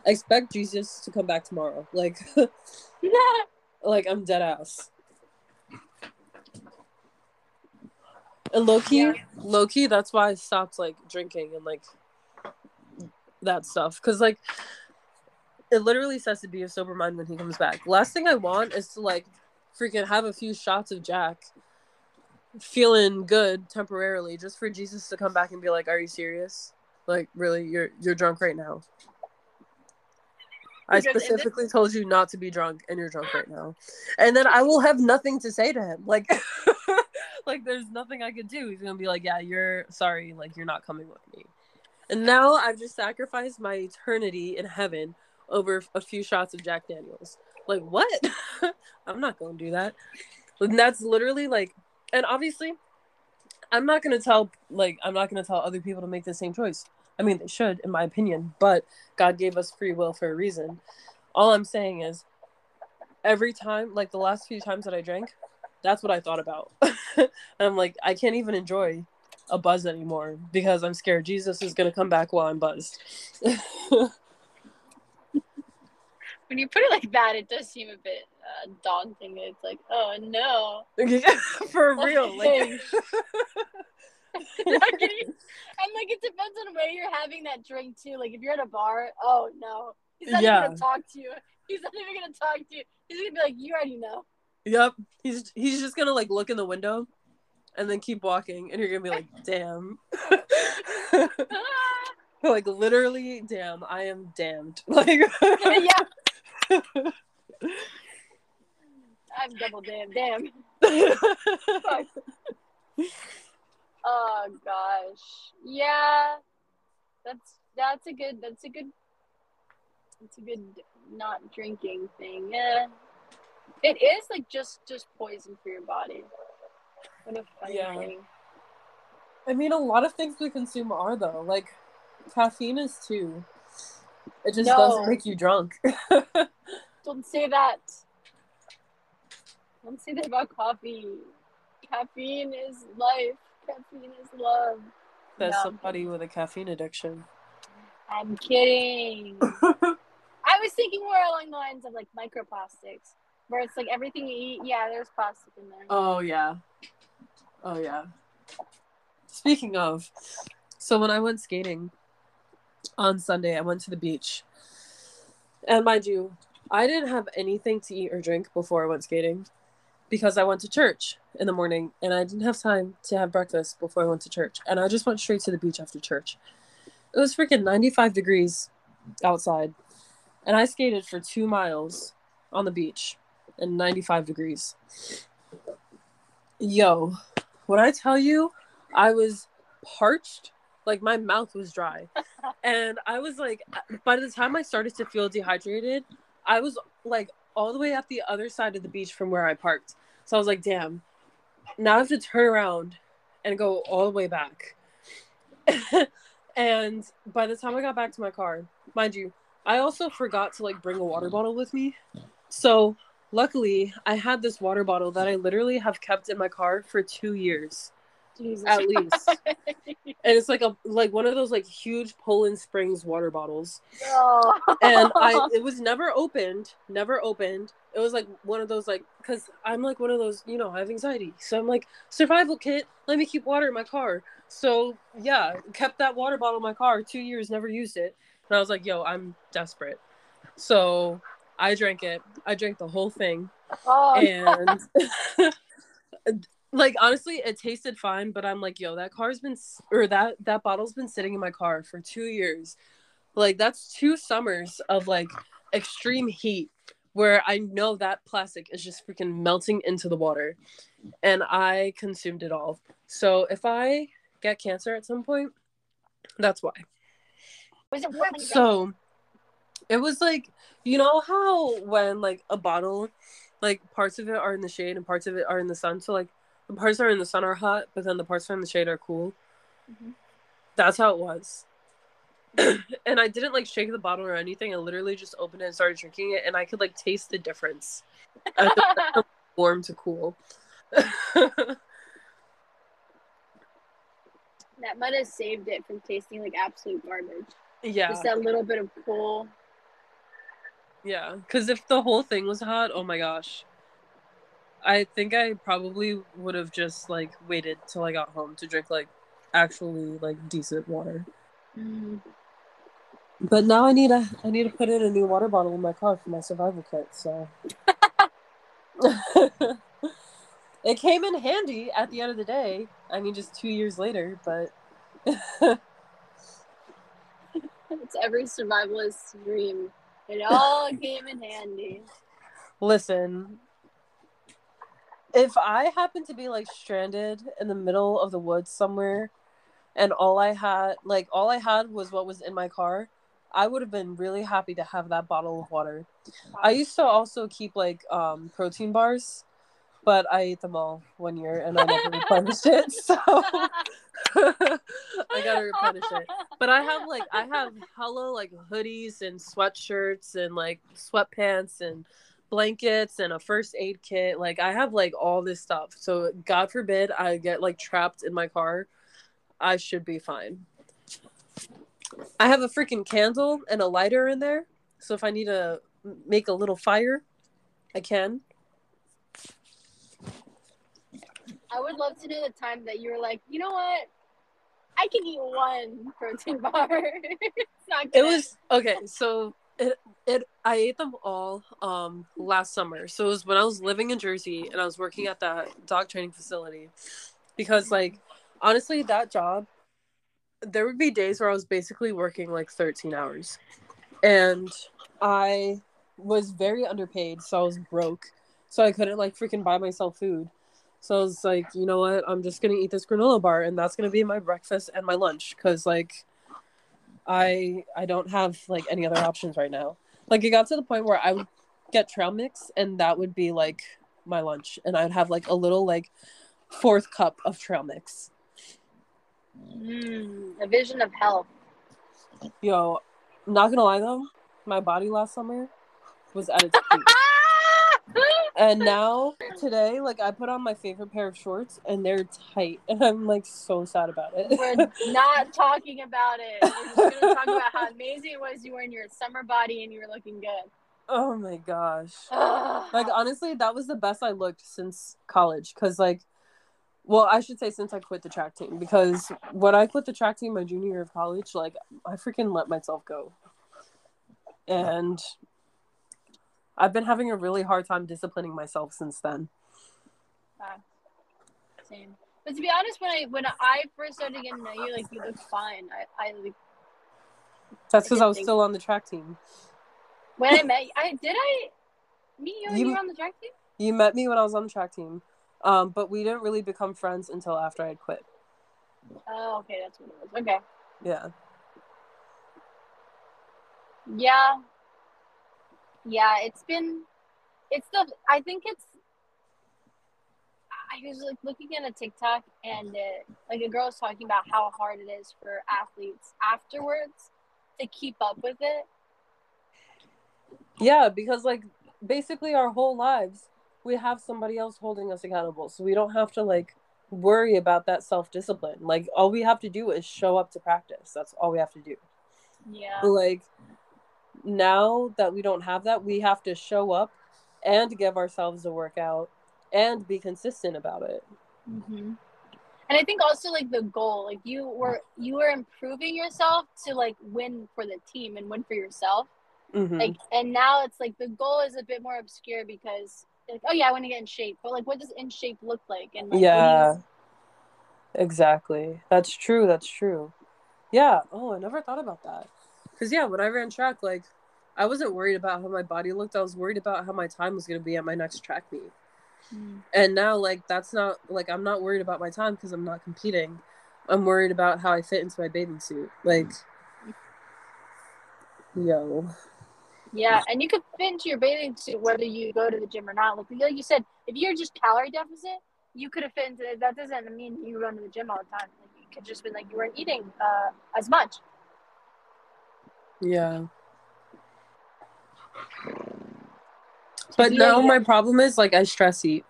expect Jesus to come back tomorrow. Like [LAUGHS] [LAUGHS] like I'm dead ass. And low key, Yeah. low key, that's why I stopped like drinking and like that stuff. Cause like it literally says to be a sober mind when he comes back. Last thing I want is to like freaking have a few shots of Jack, feeling good temporarily, just for Jesus to come back and be like, "Are you serious? Like, really? You're you're drunk right now." I Because this- specifically told you not to be drunk, and you're drunk right now. And then I will have nothing to say to him. Like, [LAUGHS] [LAUGHS] like there's nothing I could do. He's gonna be like, "Yeah, you're sorry. Like, you're not coming with me." And now I've just sacrificed my eternity in heaven over a few shots of Jack Daniels. Like, what? [LAUGHS] I'm not to do that. And that's literally like, and obviously, I'm not to tell, like, I'm not to tell other people to make the same choice. I mean, they should, in my opinion, but God gave us free will for a reason. All I'm saying is, every time, like the last few times that I drank, that's what I thought about. [LAUGHS] and I'm like, I can't even enjoy a buzz anymore because I'm scared Jesus is going to come back while I'm buzzed. [LAUGHS] When you put it like that, it does seem a bit uh, daunting. It's like, oh no. [LAUGHS] for real. Like, Not and like it depends on where you're having that drink too. Like if you're at a bar, oh no, he's not Yeah. even gonna talk to you. He's not even gonna talk to you. He's gonna be like, you already know. Yep. He's he's just gonna like look in the window and then keep walking and you're gonna be like, damn. [LAUGHS] like literally, damn, I am damned. [LAUGHS] Like yeah, [LAUGHS] I'm double damn damn. Oh gosh, yeah, that's that's a good that's a good that's a good not drinking thing. Yeah, it is like just just poison for your body. What a funny Yeah. thing. I mean a lot of things we consume are though. Like caffeine is too. It just No. doesn't make you drunk. [LAUGHS] Don't say that. Don't say that about coffee. Caffeine is life. Caffeine is love. That's No. somebody with a caffeine addiction. I'm kidding. [LAUGHS] I was thinking more along the lines of like microplastics, where it's like everything you eat, yeah, there's plastic in there. Oh yeah. Oh yeah. Speaking of, so when I went skating on Sunday, I went to the beach. And mind you, I didn't have anything to eat or drink before I went skating because I went to church in the morning and I didn't have time to have breakfast before I went to church. And I just went straight to the beach after church. It was freaking 95 degrees outside. And I skated for two miles on the beach in 95 degrees. Yo, when I tell you, I was parched, like my mouth was dry. [LAUGHS] and I was like, by the time I started to feel dehydrated, I was like all the way at the other side of the beach from where I parked. So I was like, damn, now I have to turn around and go all the way back. [LAUGHS] and by the time I got back to my car, mind you, I also forgot to like bring a water bottle with me. So luckily, I had this water bottle that I literally have kept in my car for two years. Jesus. At least. and it's like a like one of those like huge Poland Springs water bottles. Oh. And I [LAUGHS] it was never opened, never opened. It was like one of those like cuz I'm like one of those, you know, I have anxiety. So I'm like survival kit, let me keep water in my car. So, yeah, kept that water bottle in my car 2 years never used it. And I was like, yo, I'm desperate. So, I drank it. I drank the whole thing. Oh, And [LAUGHS] like honestly, it tasted fine, but I'm like, yo, that car's been or that that bottle's been sitting in my car for 2 years. Like that's two summers of like extreme heat where I know that plastic is just freaking melting into the water and I consumed it all. So if I get cancer at some point, that's why. was it warm? when So it was like you know how when like a bottle like parts of it are in the shade and parts of it are in the sun. So like the parts that are in the sun are hot, but then the parts that are in the shade are cool. Mhm. That's how it was. [CLEARS THROAT] and I didn't like shake the bottle or anything. I literally just opened it and started drinking it, and I could like taste the difference. [LAUGHS] Warm to cool. that might have saved it from tasting like absolute garbage. yeah, Just that little bit of cool. Yeah. Because if the whole thing was hot, oh my gosh. I think I probably would have just like waited till I got home to drink like actually like decent water. Mm. But now I need a I need to put in a new water bottle in my car for my survival kit. So [LAUGHS] it came in handy at the end of the day. I mean, just two years later, but [LAUGHS] It's every survivalist's dream. It all came in handy. listen. If I happen to be like stranded in the middle of the woods somewhere, and all I had like all I had was what was in my car, I would have been really happy to have that bottle of water. I used to also keep like um protein bars, but I ate them all one year and I never [LAUGHS] replenished it. So [LAUGHS] [LAUGHS] I gotta replenish it. But I have like I have hello like hoodies and sweatshirts and like sweatpants and blankets and a first aid kit. Like I have like all this stuff. So God forbid I get like trapped in my car. I should be fine. I have a freaking candle and a lighter in there. So if I need to make a little fire, I can. I would love to know the time that you were like, you know what? I can eat one protein bar. [LAUGHS] it's not It was okay. So it it I ate them all um last summer. So it was when I was living in Jersey and I was working at that dog training facility. Because like honestly, that job, there would be days where I was basically working like 13 hours, and I was very underpaid, so I was broke, so I couldn't like freaking buy myself food. So I was like, you know what? I'm just gonna eat this granola bar, and that's gonna be my breakfast and my lunch, cause like I I don't have like any other options right now. Like it got to the point where I would get trail mix and that would be like my lunch and I'd have like a little like fourth cup of trail mix. Mm, a vision of health. Yo, not gonna lie though, my body last summer was at its [LAUGHS] peak. And now today, like I put on my favorite pair of shorts and they're tight, and I'm like so sad about it. We're [LAUGHS] not talking about it. We're just gonna talk about how amazing it was you were in your summer body and you were looking good. oh my gosh. [SIGHS] Like honestly, that was the best I looked since college. Cause like, well, I should say since I quit the track team. Because when I quit the track team my junior year of college, like I freaking let myself go, and I've been having a really hard time disciplining myself since then. Yeah. Same. But to be honest, when I when I first started getting to know you, like you looked fine. I, I like That's because I didn't was think- still on the track team. when I met you, I did I meet you when You- you were on the track team? You met me when I was on the track team, um, but we didn't really become friends until after I had quit. Oh, okay, that's what it was. Okay. Yeah. Yeah. Yeah, it's been it's the I think it's I was like looking at a TikTok and uh, like a girl was talking about how hard it is for athletes afterwards to keep up with it. Yeah, because like basically our whole lives we have somebody else holding us accountable. So we don't have to like worry about that self-discipline. Like all we have to do is show up to practice. That's all we have to do. Yeah. Like now that we don't have that, we have to show up and give ourselves a workout and be consistent about it. hmm And I think also like the goal, like you were you were improving yourself to like win for the team and win for yourself. Mhm. Like and now it's like the goal is a bit more obscure because like oh yeah I want to get in shape, but like what does in shape look like? And like, do you- yeah. Exactly. That's true. That's true. Yeah. Oh, I never thought about that. Cuz yeah, when I ran track like I wasn't worried about how my body looked. I was worried about how my time was going to be at my next track meet. Mm. And now like that's not like I'm not worried about my time cuz I'm not competing. I'm worried about how I fit into my bathing suit. Like yo. Yeah, and you could fit into your bathing suit whether you go to the gym or not. Like, like you said, if you're just calorie deficit, you could have fit into it. That doesn't mean you run to the gym all the time. Like, you could just be like you weren't eating uh, as much. Yeah. But now my problem is like I stress eat.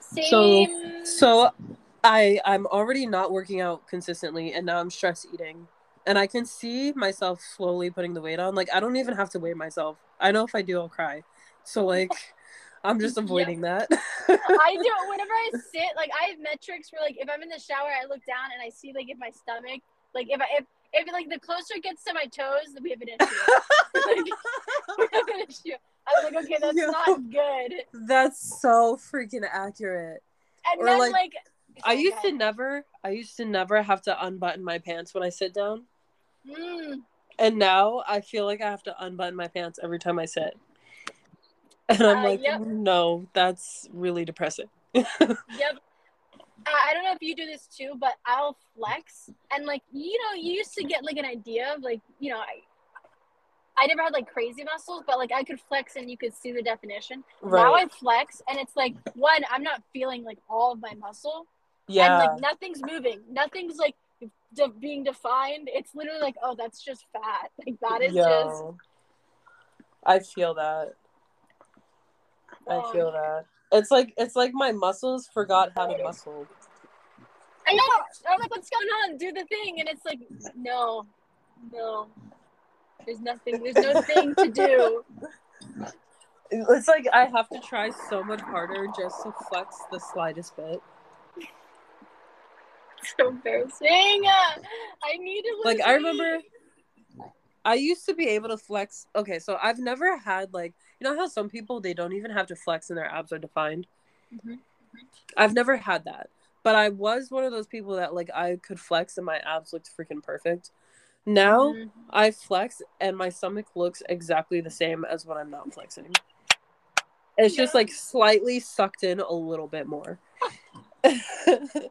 Same. So I I'm already not working out consistently and now I'm stress eating. And I can see myself slowly putting the weight on. Like I don't even have to weigh myself. I know if I do I'll cry. So like I'm just [LAUGHS] Yep. avoiding that. I do [LAUGHS] whenever I sit, like I have metrics for like if I'm in the shower, I look down and I see like if my stomach, like if I if if like the closer it gets to my toes, then [LAUGHS] [LAUGHS] we have an issue. like, we have an issue. I'm like, okay, that's Yo. not good. That's so freaking accurate. And Or, then like, like, I used go to never I used to never have to unbutton my pants when I sit down. Mm, And now I feel like I have to unbutton my pants every time I sit. And I'm Uh, like, yep. no, that's really depressing. [LAUGHS] yep. I don't know if you do this too, but I'll flex and like you know you used to get like an idea of like you know I. I never had like crazy muscles, but like I could flex and you could see the definition. Now I flex and it's like one, I'm not feeling like all of my muscle, yeah. and like nothing's moving, nothing's like de- being defined. It's literally like, oh, that's just fat. [LAUGHS] Like that is just. I feel that. I Oh. feel that. It's like it's like my muscles forgot how to muscle. I know. I'm like, what's going on? Do the thing, and it's like, no, no. There's nothing. There's no thing to do. It's like I have to try so much harder just to flex the slightest bit. so embarrassing. I need to Like I remember I used to be able to flex. Okay, so I've never had like you know how some people they don't even have to flex and their abs are defined. Mhm. I've never had that, but I was one of those people that like I could flex and my abs looked freaking perfect. Now Mhm. I flex and my stomach looks exactly the same as when I'm not flexing. It's just like slightly sucked in a little bit more. [LAUGHS]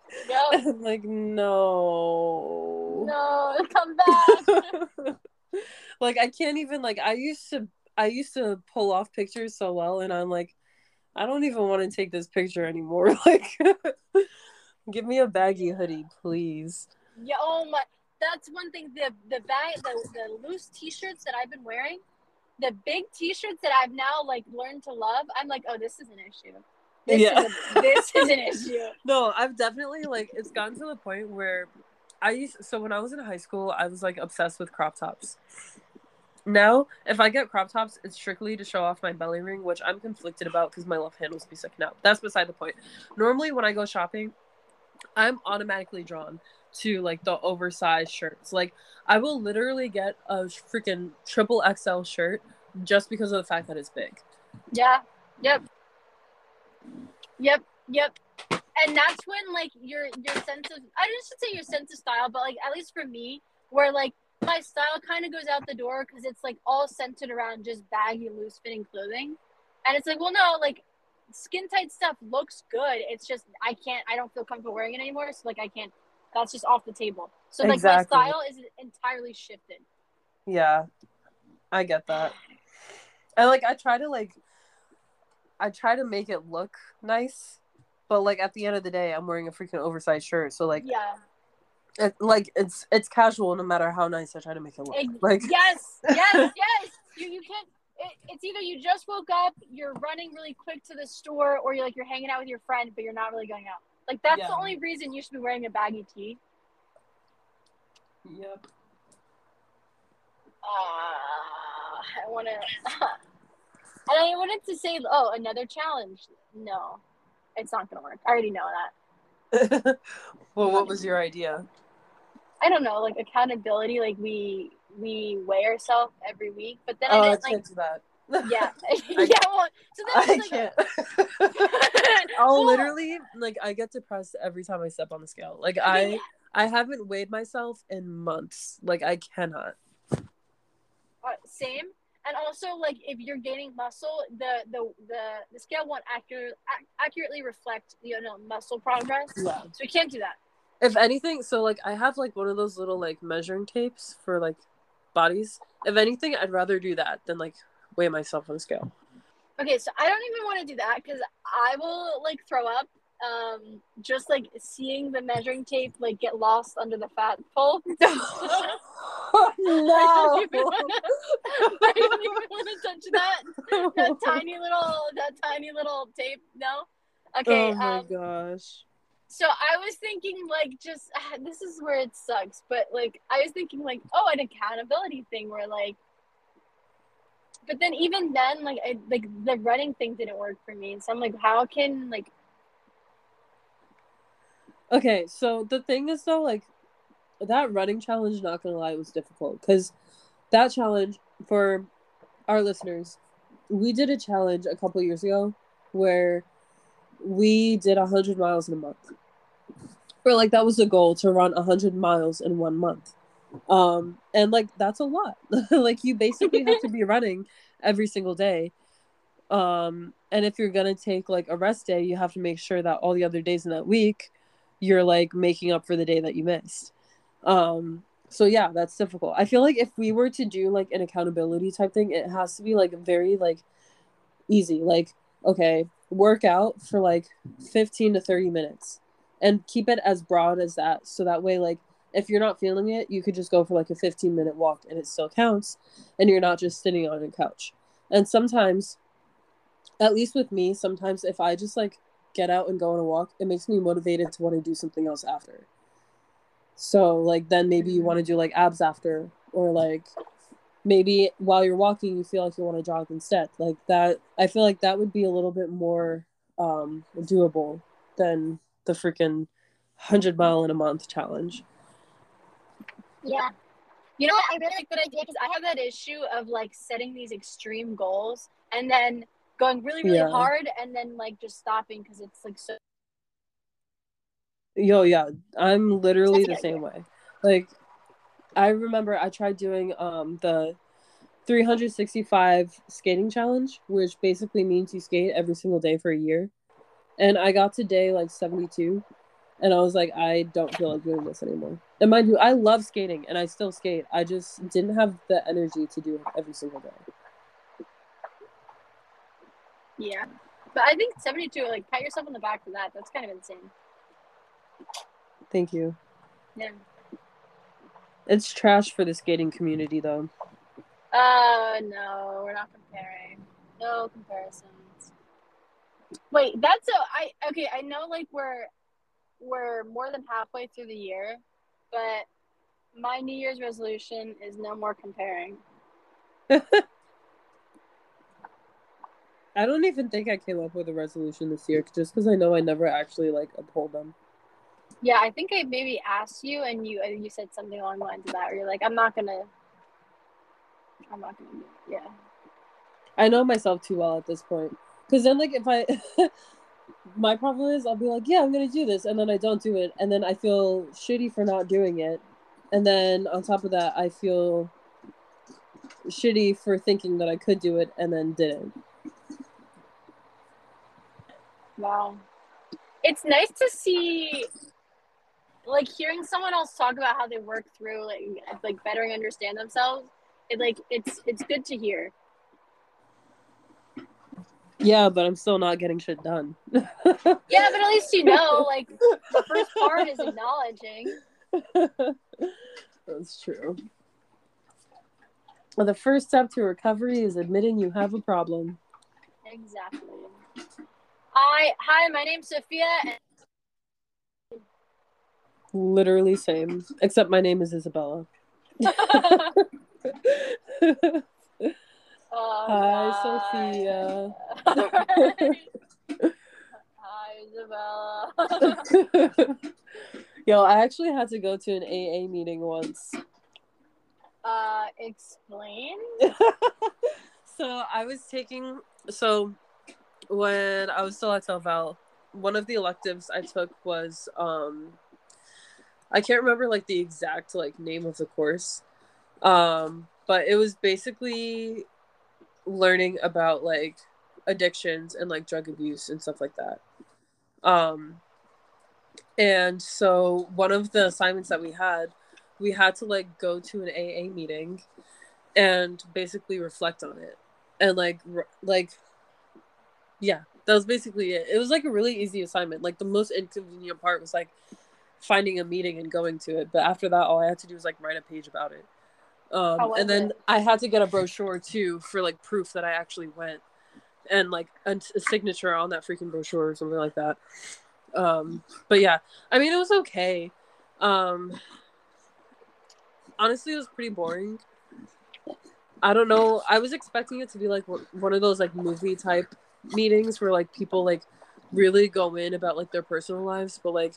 Like no. No, come back. [LAUGHS] [LAUGHS] like I can't even like I used to I used to pull off pictures so well and I'm like I don't even want to take this picture anymore. [LAUGHS] Like [LAUGHS] give me a baggy hoodie, please. yeah. Oh my. That's one thing. The the bag the, the loose t-shirts that I've been wearing, the big t-shirts that I've now like learned to love, I'm like, oh, this is an issue. This Yeah. is a, this is an issue. No, I've definitely like it's gotten to the point where I used so when I was in high school, I was like obsessed with crop tops. Now, if I get crop tops, it's strictly to show off my belly ring, which I'm conflicted about because my love handles be sticking out. That's beside the point. Normally, when I go shopping, I'm automatically drawn to like the oversized shirts. Like, I will literally get a freaking triple XL shirt just because of the fact that it's big. Yeah. Yep. Yep. Yep. And that's when like your your sense of I just should say your sense of style, but like at least for me, where like my style kind of goes out the door because it's like all centered around just baggy, loose fitting clothing, and it's like, well, no, like skin tight stuff looks good. It's just I can't, I don't feel comfortable wearing it anymore, so like I can't. That's just off the table. So like Exactly. my style is entirely shifted. Yeah, I get that. I like I try to like I try to make it look nice, but like at the end of the day, I'm wearing a freaking oversized shirt, so like Yeah. it, like it's it's casual no matter how nice I try to make it look. Ex- Like yes, [LAUGHS] yes, yes. You you can't. It, it's either you just woke up, you're running really quick to the store, or you're like you're hanging out with your friend, but you're not really going out. Like that's Yeah. the only reason you should be wearing a baggy tee. Yep. Uh, I want to. and I wanted to say, oh, another challenge. No, it's not gonna work. I already know that. [LAUGHS] well, what was your idea? I don't know, like accountability. Like we we weigh ourselves every week, but then Oh, I I didn't like. can't do that. [LAUGHS] Yeah, [LAUGHS] yeah. Well, so then I I like, can't. I'll Well- literally like I get depressed every time I step on the scale. Like I I haven't weighed myself in months. Like I cannot. Uh, same. And also, like, if you're gaining muscle, the the the, the scale won't accurate, ac- accurately reflect you know muscle progress. Yeah. So you can't do that. If anything, so like I have like one of those little like measuring tapes for like bodies. If anything, I'd rather do that than like weigh myself on a scale. Okay, so I don't even want to do that because I will like throw up. Um, just like seeing the measuring tape like get lost under the fat pole. [LAUGHS] [LAUGHS] Even [LAUGHS] I don't even want to touch that. That tiny little, that tiny little tape. No. Okay. oh my um, gosh. So I was thinking like just this is where it sucks, but like I was thinking like oh an accountability thing where like but then even then like I like the running thing didn't work for me. So I'm like how can like Okay, so the thing is though, like that running challenge, not gonna lie, was difficult because that challenge for our listeners, we did a challenge a couple years ago where we did a hundred miles in a month. Or like that was the goal to run a hundred miles in one month. Um, and like that's a lot. [LAUGHS] like you basically have to be [LAUGHS] running every single day. Um, and if you're gonna take like a rest day, you have to make sure that all the other days in that week you're like making up for the day that you missed. Um, so yeah, that's difficult. I feel like if we were to do like an accountability type thing, it has to be like very like easy. Like, okay, work out for like 15 to 30 minutes and keep it as broad as that. So that way, like, if you're not feeling it, you could just go for like a 15 minute walk and it still counts and you're not just sitting on a couch. And sometimes, at least with me, sometimes if I just like get out and go on a walk, it makes me motivated to want to do something else after. So like then maybe you want to do like abs after or like maybe while you're walking you feel like you want to jog instead. Like that I feel like that would be a little bit more um doable than the freaking 100 mile in a month challenge. yeah. You know what? I really like that idea because I have that issue of like setting these extreme goals and then going really really Yeah. hard and then like just stopping because it's like so Yo, yeah, I'm literally the That's a good same way. Like, I remember I tried doing um the 365 skating challenge, which basically means you skate every single day for a year. And I got to day like 72, and I was like, I don't feel like doing this anymore. And mind you, I love skating, and I still skate. I just didn't have the energy to do it every single day. Yeah. But I think 72 like pat yourself on the back for that. That's kind of insane. Thank you. Yeah. It's trash for the skating community, though. Uh, no, we're not comparing. No comparisons. Wait, that's a I okay. I know like we're we're more than halfway through the year, but my New Year's resolution is no more comparing. [LAUGHS] I don't even think I came up with a resolution this year just because I know I never actually like uphold them. Yeah, I think I maybe asked you, and you you said something along the lines of that, where you're like, "I'm not gonna, I'm not gonna. Yeah. I know myself too well at this point. Because then, like, if I, [LAUGHS] my problem is, I'll be like, yeah, I'm gonna do this, and then I don't do it, and then I feel shitty for not doing it, and then on top of that, I feel shitty for thinking that I could do it and then didn't. Wow. It's nice to see like hearing someone else talk about how they work through like like bettering understand themselves. It like it's it's good to hear. Yeah, but I'm still not getting shit done. [LAUGHS] yeah, but at least you know, like the first part is acknowledging. That's true. Well, the first step to recovery is admitting you have a problem. Exactly. Hi, hi. My name's Sophia. And- Literally same, except my name is Isabella. [LAUGHS] Oh, Hi. Sophia. Hi, Isabella. [LAUGHS] Yo, I actually had to go to an AA meeting once. uh, explain. [LAUGHS] so I was taking so when I was still at Del Val, one of the electives I took was um I can't remember like the exact like name of the course. Um but it was basically learning about like addictions and like drug abuse and stuff like that. Um and so one of the assignments that we had, we had to like go to an AA meeting and basically reflect on it. And like r- like yeah, that was basically it. It was like a really easy assignment. Like the most inconvenient part was like finding a meeting and going to it. But after that all I had to do was like write a page about it. Um and then it? I had to get a brochure too for like proof that I actually went and like a, a signature on that freaking brochure or something like that. Um but yeah, I mean it was okay. Um honestly it was pretty boring. I don't know. I was expecting it to be like one one of those like movie type meetings where like people like really go in about like their personal lives, but like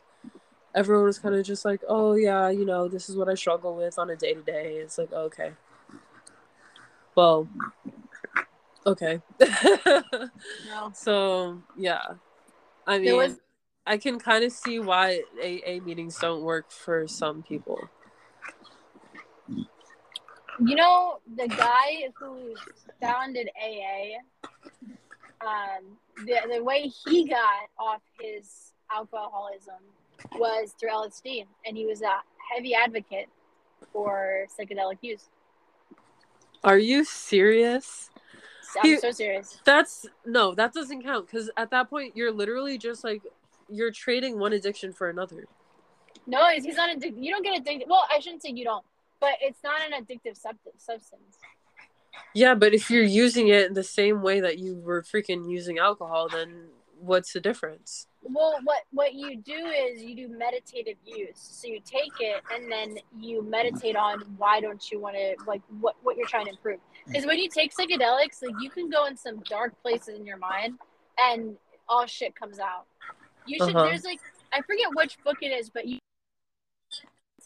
everyone was kind of just like, "Oh yeah, you know, this is what I struggle with on a day to day." It's like, oh, okay. Well, okay. No. [LAUGHS] so, yeah. I mean, was I can kind of see why AA meetings don't work for some people. You know, the guy who founded AA, um, the, the way he got off his alcoholism was through LSD, and he was a heavy advocate for psychedelic use. Are you serious? I'm He- so serious. That's no, that doesn't count because at that point you're literally just like you're trading one addiction for another. No, he's, he's not addicted. You don't get addicted. Well, I shouldn't say you don't, but it's not an addictive sub- substance. Yeah, but if you're using it in the same way that you were freaking using alcohol, then what's the difference? Well, what what you do is you do meditative use. So you take it and then you meditate on why don't you want to like what what you're trying to improve. Because when you take psychedelics, like you can go in some dark places in your mind, and all shit comes out. You should. Uh-huh. There's like I forget which book it is, but you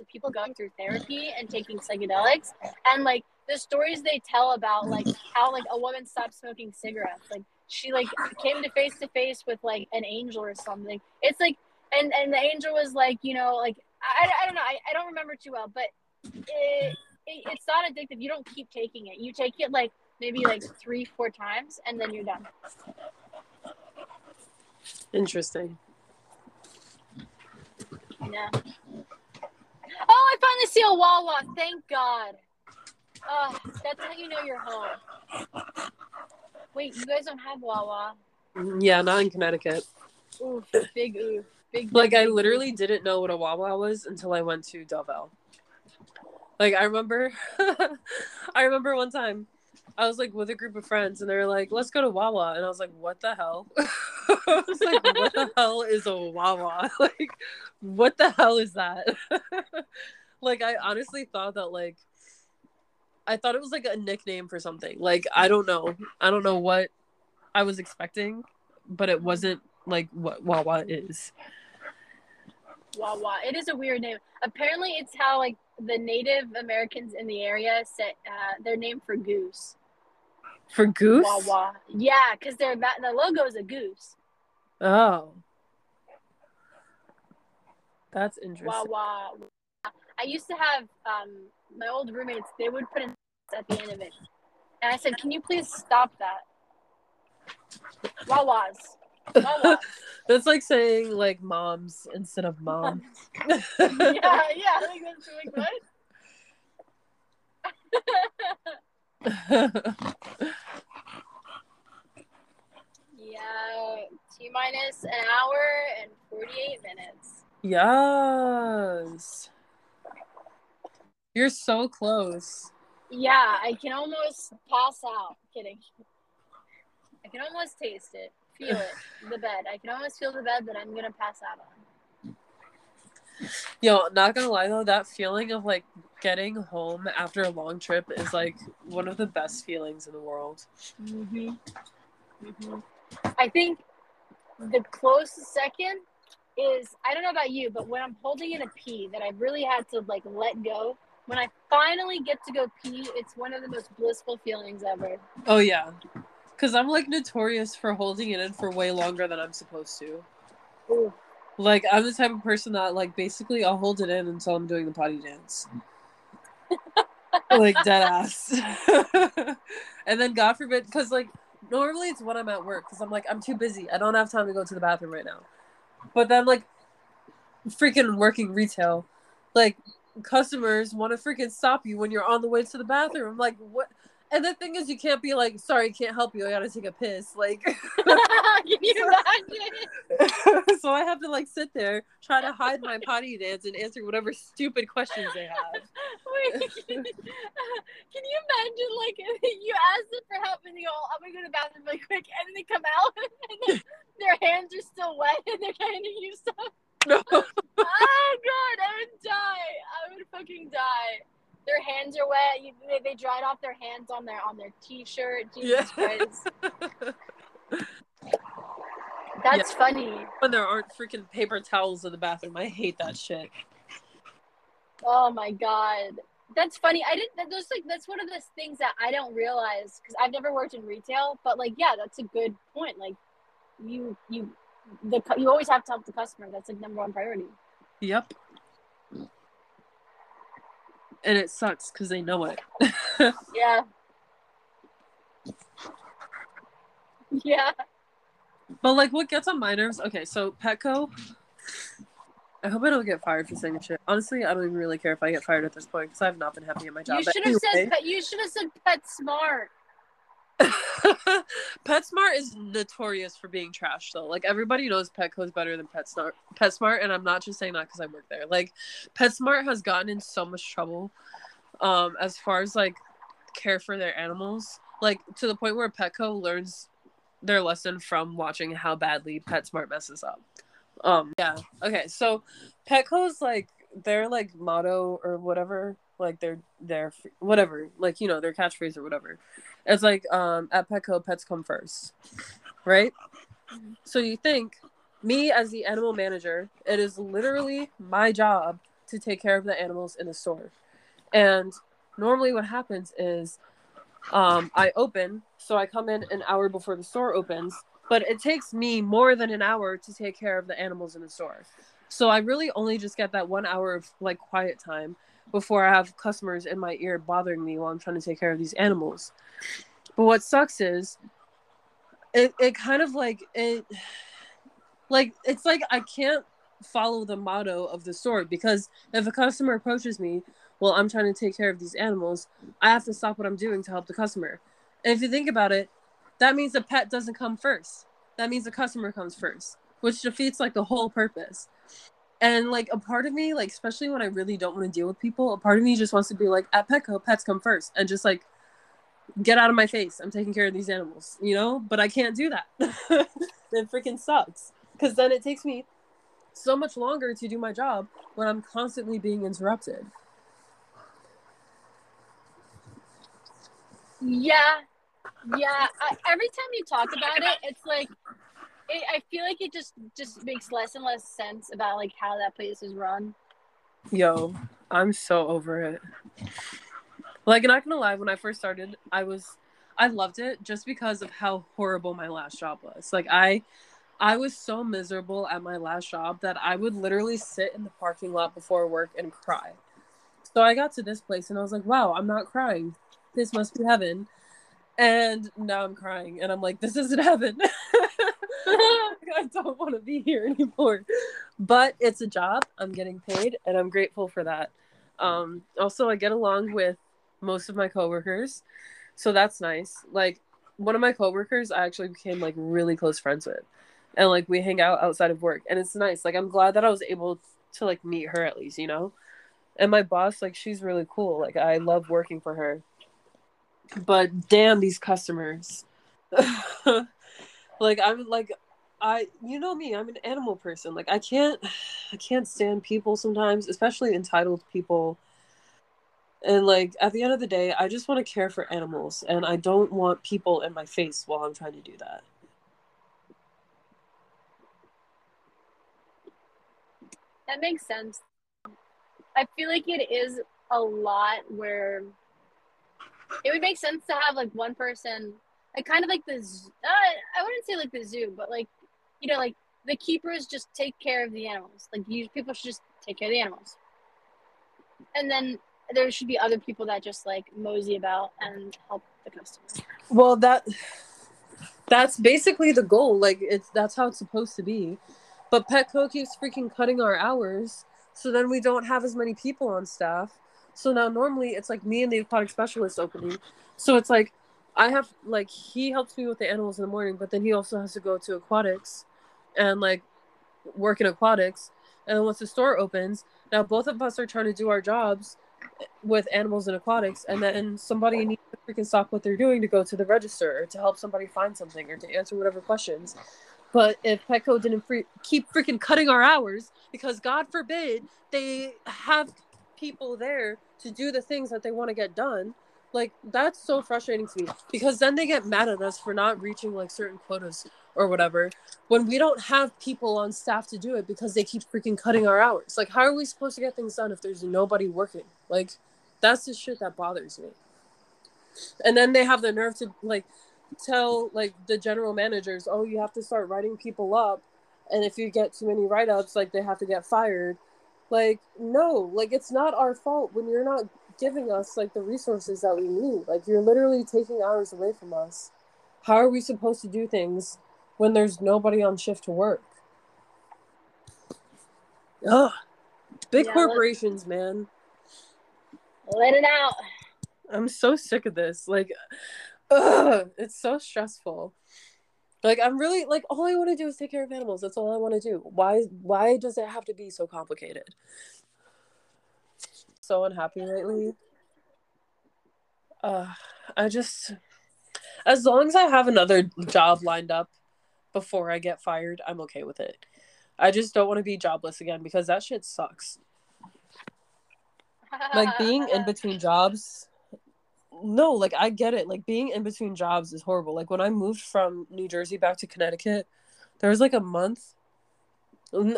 people going through therapy and taking psychedelics, and like the stories they tell about like mm-hmm. how like a woman stopped smoking cigarettes, like she like came to face to face with like an angel or something. It's like and and the angel was like you know like I, I don't know I, I don't remember too well, but it, it it's not addictive. You don't keep taking it. You take it like maybe like three four times and then you're done. Interesting. Yeah. Oh, I finally see a Wawa. Thank God. Oh, that's how you know you're home. Wait, you guys don't have Wawa. Yeah, not in Connecticut. Oof, big oof. Big, big Like I literally didn't know what a Wawa was until I went to Del Val. Like I remember, [LAUGHS] I remember one time, I was like with a group of friends, and they were like, "Let's go to Wawa," and I was like, "What the hell?" [LAUGHS] I was like, "What the hell is a Wawa? [LAUGHS] Like, what the hell is that?" like I honestly thought that like, I thought it was like a nickname for something. Like I don't know, I don't know what I was expecting, but it wasn't like what Wawa is. Wawa. It is a weird name. Apparently, it's how like the Native Americans in the area set uh, their name for goose. For goose? Wawa. Yeah, because their the logo is a goose. Oh. That's interesting. Wawa. I used to have um, my old roommates. They would put an at the end of it, and I said, "Can you please stop that?" Wawas. Wawas. [LAUGHS] That's like saying like moms instead of mom. [LAUGHS] yeah, yeah. I think that's like what? [LAUGHS] yeah, T minus an hour and 48 minutes. yes. You're so close. Yeah, I can almost pass out. Kidding. I can almost taste it, feel it, [LAUGHS] the bed. I can almost feel the bed that I'm gonna pass out on. Yo, not gonna lie though, that feeling of like getting home after a long trip is like one of the best feelings in the world. Mm-hmm. Mm-hmm. I think the closest second is I don't know about you, but when I'm holding in a pee that I've really had to like let go. When I finally get to go pee, it's one of the most blissful feelings ever. Oh yeah. Cause I'm like notorious for holding it in for way longer than I'm supposed to. Ooh. Like I'm the type of person that like basically I'll hold it in until I'm doing the potty dance. like dead ass. [LAUGHS] and then God forbid, because like normally it's when I'm at work, because I'm like I'm too busy. I don't have time to go to the bathroom right now. But then like freaking working retail, like customers want to freaking stop you when you're on the way to the bathroom. Like, what? And the thing is, you can't be like, sorry, can't help you. I gotta take a piss. Like, Can [LAUGHS] [LAUGHS] you [LAUGHS] imagine? so I have to like sit there, try to hide my potty dance and answer whatever stupid questions they have. Wait, can you imagine like you ask them for help and they go, "I'm gonna go to the bathroom really quick," and then they come out and then their hands are still wet and they're trying to use stuff. [LAUGHS] No. [LAUGHS] Oh god, I would die. I would fucking die. Their hands are wet. You, they, they dried off their hands on their on their t-shirt. Jesus [LAUGHS] Yeah. Christ, that's funny. when there aren't freaking paper towels in the bathroom, I hate that shit. Oh my god. That's funny. I didn't. That's like that's one of those things that I don't realize because I've never worked in retail. But like, yeah, that's a good point. Like, you you the you always have to help the customer. That's like number one priority. Yep. And it sucks because they know it. [LAUGHS] Yeah. Yeah. But like, what gets on my nerves? Okay, so Petco. I hope I don't get fired for saying shit. Honestly, I don't even really care if I get fired at this point because I've not been happy at my job. You should have said. anyway, Pet, you should have said Pet Smart. [LAUGHS] [LAUGHS] PetSmart is notorious for being trash, though. Like everybody knows Petco is better than PetSmart. PetSmart, and I'm not just saying that because I work there. Like PetSmart has gotten in so much trouble, um, as far as like care for their animals, like to the point where Petco learns their lesson from watching how badly PetSmart messes up. Um, yeah. Okay, so Petco's like their like motto or whatever, like their their whatever, like you know their catchphrase or whatever. It's like um at Petco, pets come first, right? So you think me as the animal manager, it is literally my job to take care of the animals in the store. And normally what happens is um I open, so I come in an hour before the store opens, but it takes me more than an hour to take care of the animals in the store. So I really only just get that 1 hour of like quiet time before I have customers in my ear bothering me while I'm trying to take care of these animals. But what sucks is it, it kind of like it like it's like I can't follow the motto of the store because if a customer approaches me while I'm trying to take care of these animals, I have to stop what I'm doing to help the customer. And if you think about it, that means the pet doesn't come first. That means the customer comes first, which defeats like the whole purpose. And like a part of me, like especially when I really don't want to deal with people, a part of me just wants to be like, at Petco, pets come first, and just like get out of my face. I'm taking care of these animals, you know. But I can't do that. [LAUGHS] it freaking sucks because then it takes me so much longer to do my job when I'm constantly being interrupted. Yeah, yeah. I, every time you talk about it, it's like it, I feel like it just just makes less and less sense about like how that place is run. Yo, I'm so over it. Like, not gonna lie, when I first started, I was, I loved it just because of how horrible my last job was. Like, I, I was so miserable at my last job that I would literally sit in the parking lot before work and cry. So I got to this place and I was like, wow, I'm not crying. This must be heaven. And now I'm crying and I'm like, this isn't heaven. [LAUGHS] [LAUGHS] I don't want to be here anymore. But it's a job. I'm getting paid and I'm grateful for that. Um, also, I get along with most of my coworkers. So that's nice. Like, one of my coworkers I actually became like really close friends with and like we hang out outside of work and it's nice like i'm glad that i was able to like meet her at least you know and my boss like she's really cool like i love working for her but damn these customers [LAUGHS] like i'm like i you know me i'm an animal person. Like i can't i can't stand people sometimes especially entitled people. And like at the end of the day i just want to care for animals and i don't want people in my face while i'm trying to do that. That makes sense. I feel like it is a lot where it would make sense to have like one person, like kind of like the, uh, I wouldn't say like the zoo, but like, you know, like the keepers just take care of the animals. Like you people should just take care of the animals. And then there should be other people that just like mosey about and help the customers. Well, that that's basically the goal. Like it's that's how it's supposed to be. But Petco keeps freaking cutting our hours, so then we don't have as many people on staff. So now normally it's like me and the aquatic specialist opening. So it's like I have like he helps me with the animals in the morning, but then he also has to go to aquatics and like work in aquatics. And then once the store opens, now both of us are trying to do our jobs with animals and aquatics, and then somebody needs to freaking stop what they're doing to go to the register or to help somebody find something or to answer whatever questions. But if Petco didn't free- keep freaking cutting our hours, because God forbid they have people there to do the things that they want to get done, like that's so frustrating to me. Because then they get mad at us for not reaching like certain quotas or whatever when we don't have people on staff to do it because they keep freaking cutting our hours. Like, how are we supposed to get things done if there's nobody working? Like, that's the shit that bothers me. And then they have the nerve to like tell like the general managers, oh, you have to start writing people up, and if you get too many write ups, like they have to get fired. Like no, like it's not our fault when you're not giving us like the resources that we need. Like you're literally taking hours away from us. How are we supposed to do things when there's nobody on shift to work? Ugh. Big yeah, corporations, let, man. Let it out. I'm so sick of this. Like Ugh, it's so stressful. Like I'm really like all I want to do is take care of animals. That's all I want to do. Why why does it have to be so complicated? So unhappy lately. Uh I just as long as I have another job lined up before I get fired, I'm okay with it. I just don't want to be jobless again because that shit sucks. like being in [LAUGHS] between jobs no, like I get it. Like being in between jobs is horrible. Like when I moved from New Jersey back to Connecticut, there was like a month.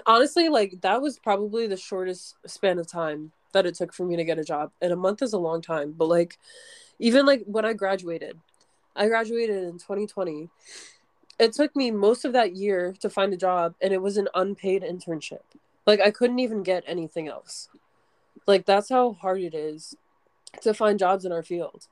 Honestly, like that was probably the shortest span of time that it took for me to get a job. And a month is a long time, but like even like when I graduated, I graduated in 2020. It took me most of that year to find a job and it was an unpaid internship. Like I couldn't even get anything else. Like that's how hard it is to find jobs in our field.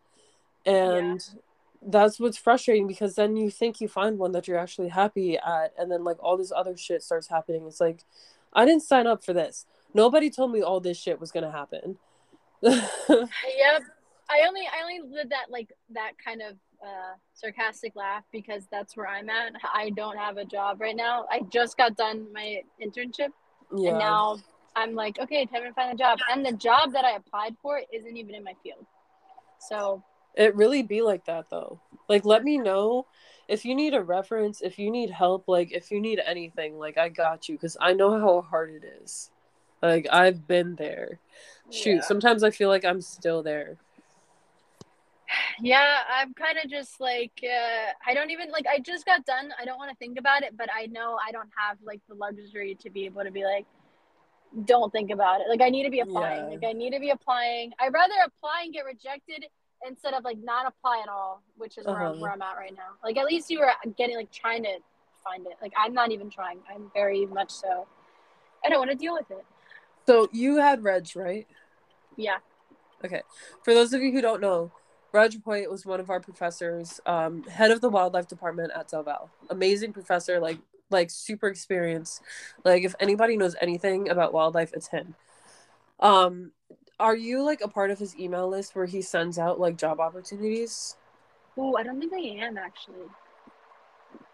And yeah. that's what's frustrating because then you think you find one that you're actually happy at and then like all this other shit starts happening. It's like I didn't sign up for this. Nobody told me all this shit was going to happen. [LAUGHS] yep. I only I only did that like that kind of uh, sarcastic laugh because that's where I'm at. I don't have a job right now. I just got done my internship. Yeah. And now I'm like, okay, time to find a job. And the job that I applied for isn't even in my field. So It really be like that though. Like let me know if you need a reference, if you need help, like if you need anything, like I got you cuz I know how hard it is. Like I've been there. Shoot, Yeah. sometimes I feel like I'm still there. yeah, I'm kind of just like, uh, I don't even like, I just got done. I don't want to think about it, but I know I don't have like the luxury to be able to be like, don't think about it. Like, I need to be applying. Yeah. Like, I need to be applying. I'd rather apply and get rejected instead of like not apply at all, which is where, I'm, Uh-huh. where I'm at right now. Like, at least you were getting like trying to find it. Like, I'm not even trying. I'm very much so. I don't want to deal with it. So you had Reg, right? Yeah. Okay. For those of you who don't know, Reg Hoyt was one of our professors, um, head of the wildlife department at Del Val. Amazing professor, like like super experienced. Like if anybody knows anything about wildlife, it's him. Um, are you like a part of his email list where he sends out like job opportunities? Oh, I don't think I am actually.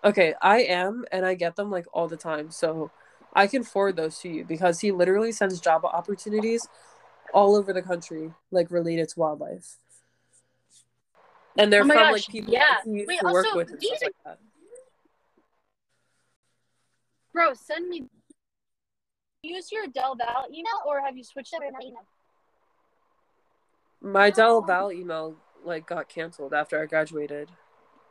Okay, I am, and I get them like all the time. So I can forward those to you because he literally sends job opportunities all over the country, like related to wildlife. And they're Oh from gosh, like people yeah. used Wait, to work with these stuff like that. Bro, send me. Use your Del Val email, or have you switched up your email? My Del Val email like got canceled after I graduated.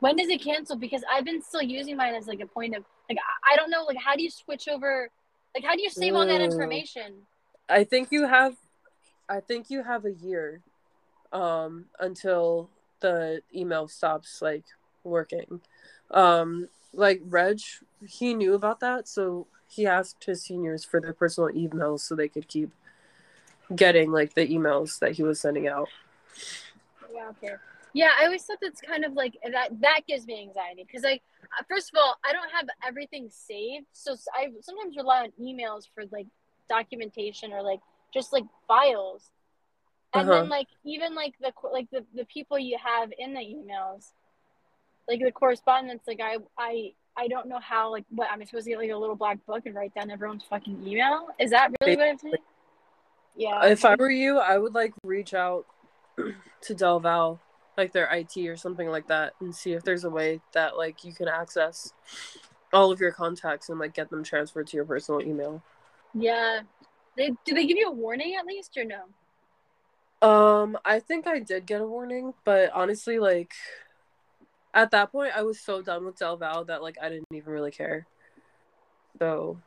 When does it cancel? Because I've been still using mine as like a point of like I- don't know like how do you switch over? Like how do you save all that information? I think you have I think you have a year um until the email stops like working. Um like Reg, he knew about that, so he asked his seniors for their personal emails so they could keep getting like the emails that he was sending out. Yeah, okay. Yeah, I always thought that's kind of like that. That gives me anxiety because, like, uh, first of all, I don't have everything saved, so I sometimes rely on emails for like documentation or like just like files, and Uh-huh. then like even like the like the the people you have in the emails, like the correspondence. Like I I I don't know how like what I'm supposed to get like a little black book and write down everyone's fucking email. Is that really what I'm saying? Yeah. If I were you, I would like reach out [CLEARS THROAT] to Del Val, like their IT or something like that, and see if there's a way that like you can access all of your contacts and like get them transferred to your personal email. yeah. They do they give you a warning at least or no? Um, I think I did get a warning, but honestly, like at that point, I was so done with Del Val that like I didn't even really care. So,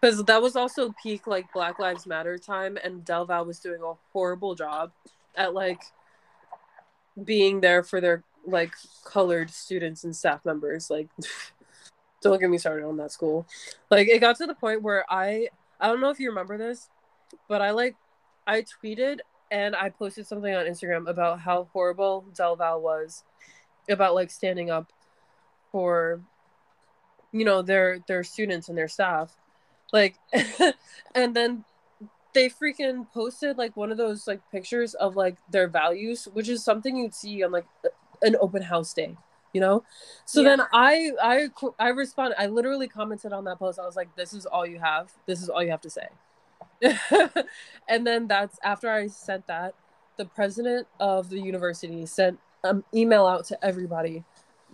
because that was also peak like Black Lives Matter time, and Del Val was doing a horrible job at like being there for their like colored students and staff members. Like, [LAUGHS] don't get me started on that school. Like, it got to the point where I I don't know if you remember this, but I like I tweeted and I posted something on Instagram about how horrible Del Val was about like standing up for you know their their students and their staff. Like [LAUGHS] and then they freaking posted like one of those like pictures of like their values, which is something you'd see on like an open house day, you know? So Yeah. then I I I responded I literally commented on that post. I was like this is all you have. This is all you have to say. [LAUGHS] and then that's after I sent that, the president of the university sent an email out to everybody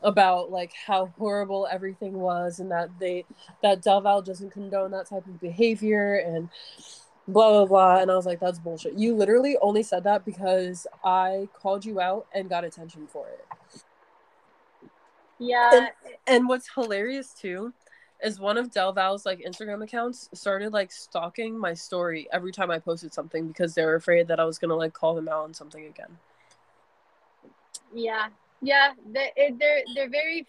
about like how horrible everything was and that they that Del Val doesn't condone that type of behavior and blah blah blah and I was like that's bullshit. You literally only said that because I called you out and got attention for it. Yeah. And what's hilarious too is one of Del Val's like Instagram accounts started like stalking my story every time I posted something because they were afraid that I was gonna like call them out on something again. Yeah, yeah, they're they're, they're very.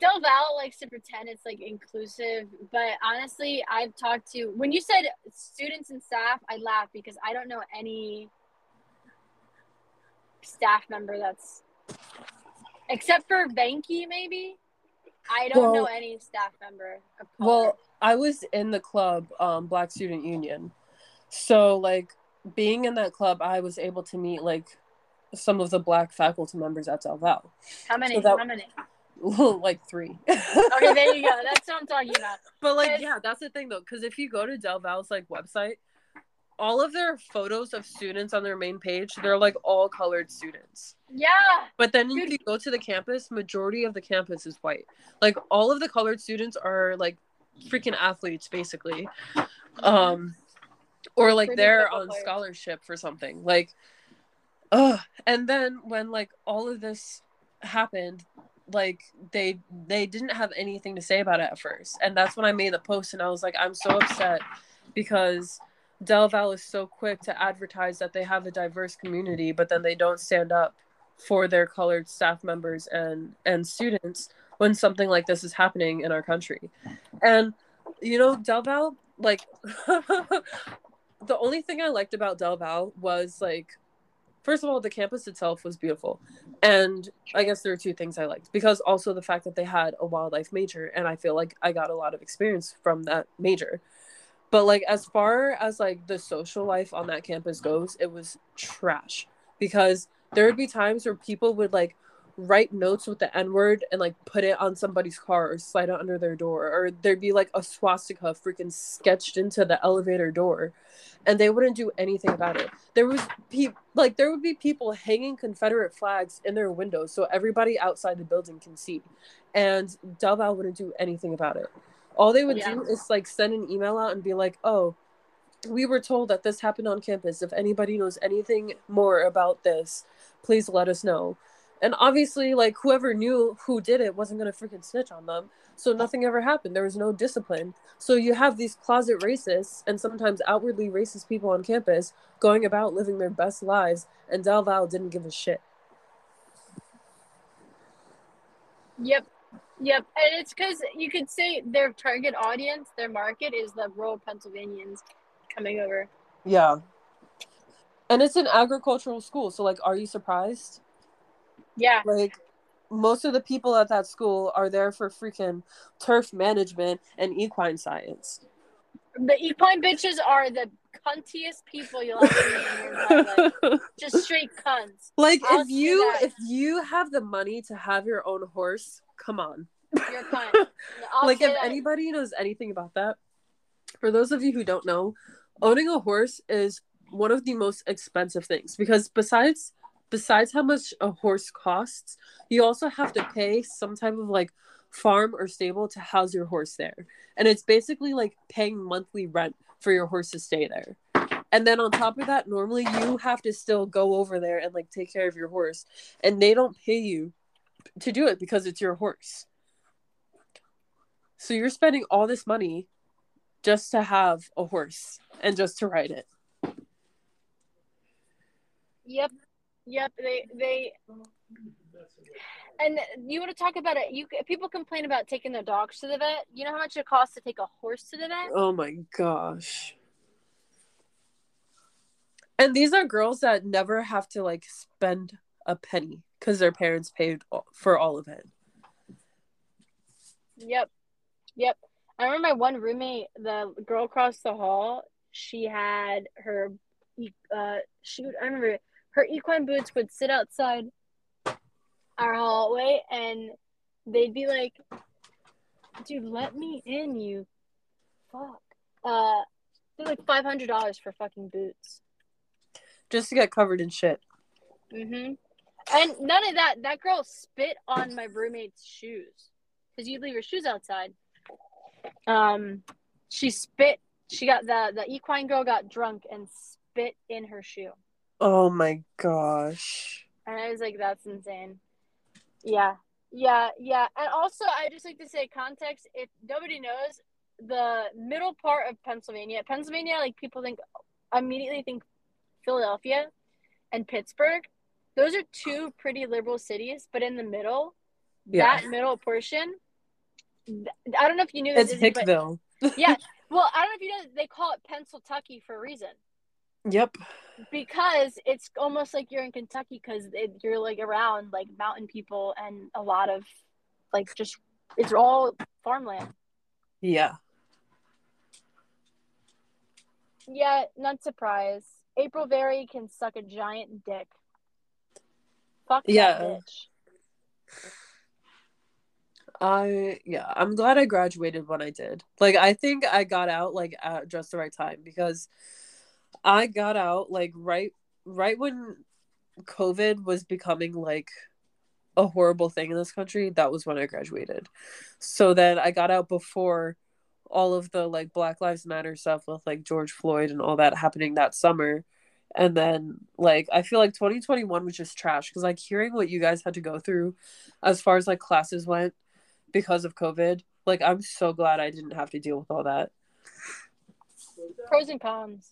Del Val likes to pretend it's like inclusive, but honestly, I've talked to when you said students and staff, I laugh because I don't know any staff member that's except for Banky maybe. I don't know any staff member. Well, I was in the club, um, Black Student Union. So like being in that club, I was able to meet like some of the black faculty members at Del Val. how many? so that- how many? [LAUGHS] like three. Okay, there you go. [LAUGHS] That's what I'm talking about. But like, yeah, that's the thing though, because if you go to Del Val's like website, all of their photos of students on their main page, they're like all colored students. Yeah. But then if you go to the campus, majority of the campus is white. Like all of the colored students are like freaking athletes, basically. Um, or like Pretty they're on players. scholarship for something. Like, ugh. And then when like all of this happened, like they they didn't have anything to say about it at first, and that's when I made the post, and I was like, I'm so upset because Del Val is so quick to advertise that they have a diverse community, but then they don't stand up for their colored staff members and and students when something like this is happening in our country. And you know, Del Val, like [LAUGHS] the only thing I liked about Del Val was like first of all, the campus itself was beautiful. And I guess there are two things I liked because also the fact that they had a wildlife major and I feel like I got a lot of experience from that major. But like as far as like the social life on that campus goes, it was trash because there would be times where people would like write notes with the N word and like put it on somebody's car or slide it under their door, or there'd be like a swastika freaking sketched into the elevator door, and they wouldn't do anything about it. There was pe- like there would be people hanging Confederate flags in their windows so everybody outside the building can see, and Delval wouldn't do anything about it. All they would Yeah. do is like send an email out and be like, "Oh, we were told that this happened on campus. If anybody knows anything more about this, please let us know. And obviously, like whoever knew who did it wasn't gonna freaking snitch on them. So nothing ever happened. There was no discipline. So you have these closet racists and sometimes outwardly racist people on campus going about living their best lives, and Del Val didn't give a shit. Yep. Yep. And it's because you could say their target audience, their market is the rural Pennsylvanians coming over. Yeah. And it's an agricultural school, so like, are you surprised? Yeah. Like, most of the people at that school are there for freaking turf management and equine science. The equine bitches are the cuntiest people you'll ever meet in your life. [LAUGHS] Just straight cunts. like, I'll if you if you have the money to have your own horse, come on. You're cunt. [LAUGHS] Like, if that. anybody knows anything about that, for those of you who don't know, owning a horse is one of the most expensive things because besides besides how much a horse costs, you also have to pay some type of like farm or stable to house your horse there. And it's basically like paying monthly rent for your horse to stay there. And then on top of that, normally you have to still go over there and like take care of your horse. And they don't pay you to do it because it's your horse. So you're spending all this money just to have a horse and just to ride it. Yep. Yep. They they and you want to talk about it. You people complain about taking their dogs to the vet. You know how much it costs to take a horse to the vet? Oh my gosh. And these are girls that never have to like spend a penny because their parents paid for all of it. Yep. Yep. I remember my one roommate, the girl across the hall, she had her e- uh she would, I remember her equine boots would sit outside our hallway and they'd be like dude let me in you fuck. Uh they're like five hundred dollars for fucking boots. Just to get covered in shit. mm-hmm. And none of that that girl spit on my roommate's shoes. Because you'd leave your shoes outside. Um she spit she got the the equine girl got drunk and spit in her shoe Oh my gosh. And I was like, that's insane. Yeah. Yeah. Yeah. And also, I just like to say context if nobody knows, the middle part of Pennsylvania, Pennsylvania, like people think, immediately think Philadelphia and Pittsburgh. Those are two pretty liberal cities, but in the middle, Yeah. that middle portion, I don't know if you knew this, It's Hickville. [LAUGHS] yeah. Well, I don't know if you know, they call it Pennsyltucky for a reason Yep. because it's almost like you're in Kentucky because you're like around like mountain people and a lot of like just it's all farmland. Yeah. Yeah, not surprised. April Berry can suck a giant dick. Fuck Yeah. that bitch. I yeah, I'm glad I graduated when I did. Like I think I got out like at just the right time because I got out like right right when COVID was becoming like a horrible thing in this country. That was when I graduated. So then I got out before all of the like Black Lives Matter stuff with like George Floyd and all that happening that summer. And then like I feel like 2021 was just trash because like hearing what you guys had to go through as far as like classes went because of COVID, like I'm so glad I didn't have to deal with all that. Pros and cons.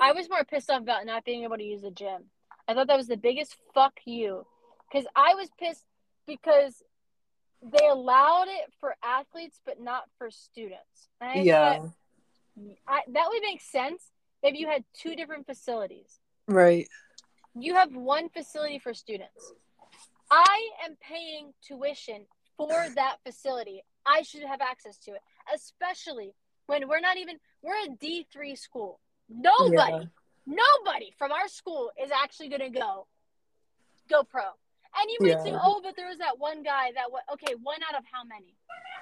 I was more pissed off about not being able to use the gym. I thought that was the biggest fuck you. Because I was pissed because they allowed it for athletes but not for students. And Yeah. thought, I, that would make sense if you had two different facilities. Right. You have one facility for students. I am paying tuition for that facility. I should have access to it, especially when we're not even we're a D3 school. Nobody, Yeah. nobody from our school is actually going to go go pro. And you might say, "Oh, but there was that one guy that wa- okay, one out of how many?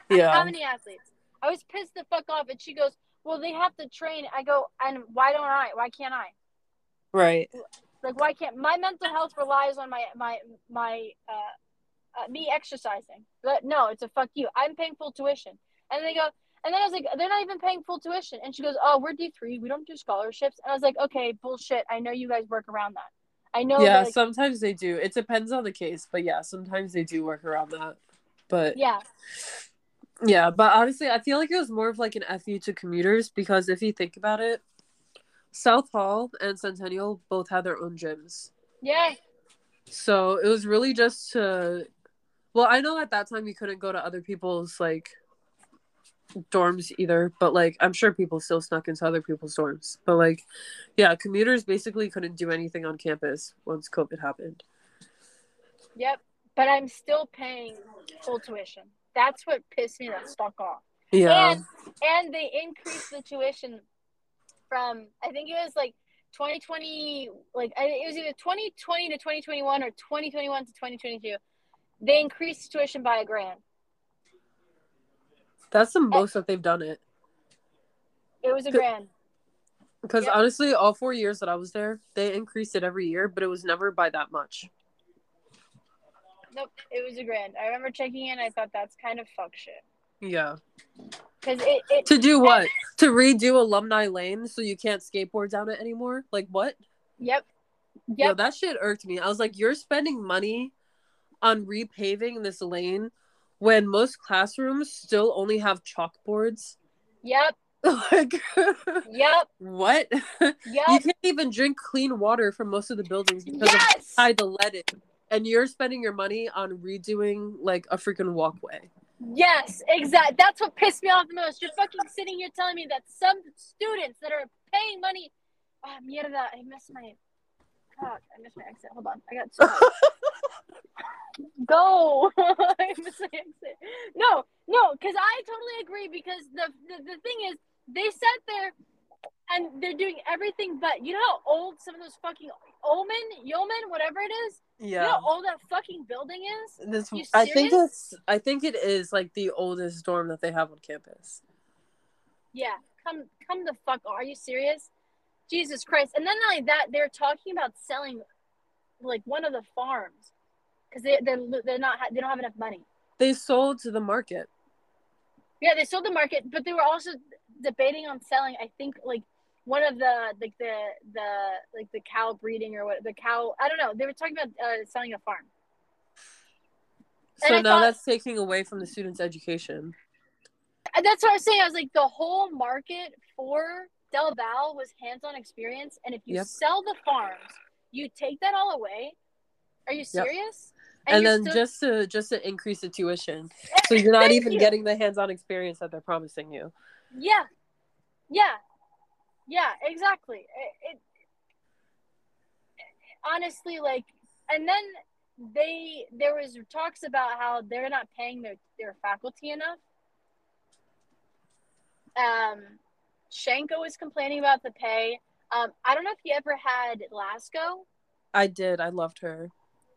Yeah. How many athletes?" I was pissed the fuck off and she goes, "Well, they have to train." I go, "And why don't I? Why can't I?" Right. like why can't my mental health relies on my my my uh, uh me exercising but no it's a fuck you i'm paying full tuition and they go and then i was like they're not even paying full tuition. And she goes oh we're d3 we don't do scholarships. And i was like okay bullshit. I know you guys work around that. I know yeah, like, sometimes they do. It depends on the case, but yeah, sometimes they do work around that. But yeah. Yeah, but honestly, I feel like it was more of like an FU to commuters because if you think about it, South Hall and Centennial both had their own gyms. yeah. So it was really just to well, I know at that time you couldn't go to other people's like dorms either, but like I'm sure people still snuck into other people's dorms. But like yeah, commuters basically couldn't do anything on campus once COVID happened. yep but i'm still paying full tuition that's what pissed me the fuck off Yeah. and and they increased the tuition from I think it was like 2020 like it was either 2020 to 2021 or 2021 to 2022 they increased tuition by a grand That's the most that they've done it. it was a grand Because honestly, all four years that I was there, they increased it every year, but it was never by that much. nope it was a grand I remember checking in I thought that's kind of fuck shit Yeah. because it, it To do what? to redo alumni lane so you can't skateboard down it anymore? Like what? yep Yo, yep that shit irked me. I was like, you're spending money on repaving this lane when most classrooms still only have chalkboards. yep [LAUGHS] like yep what? Yep. You can't even drink clean water from most of the buildings because of yes how the lead in. And you're spending your money on redoing like a freaking walkway. Yes, exactly. That's what pissed me off the most. You're fucking sitting here telling me that some students that are paying money. Oh, mierda, I missed my. God, I missed my exit. Hold on, I got so. [LAUGHS] Go. [LAUGHS] I missed my exit. No, no, because I totally agree. Because the, the the thing is, they sat there and they're doing everything but. You know how old some of those fucking Omen, Yeoman, whatever it is. You know Yeah. how old that fucking building is. This I think it's I think it is like the oldest dorm that they have on campus. Yeah, come come the fuck. Are you serious? Jesus Christ! And then not only that, they're talking about selling like one of the farms because they they're they're not they don't have enough money. They sold to the market. Yeah, they sold the market, but they were also debating on selling. I think like one of the like the the like the cow breeding or what the cow. I don't know. They were talking about uh, selling a farm. So I now thought- that's taking away from the students' education. And that's what I was saying. I was like, the whole market for Del Val was hands-on experience, and if you Yep. sell the farms, you take that all away. Are you Yep. serious? And, then still- just to just to increase the tuition. So you're not even you. getting the hands-on experience that they're promising you. yeah, yeah, yeah, exactly. It, it honestly like, and then they there was talks about how they're not paying their their faculty enough. Um, Shanko was complaining about the pay. Um, I don't know if you ever had Lasco. I did. I loved her.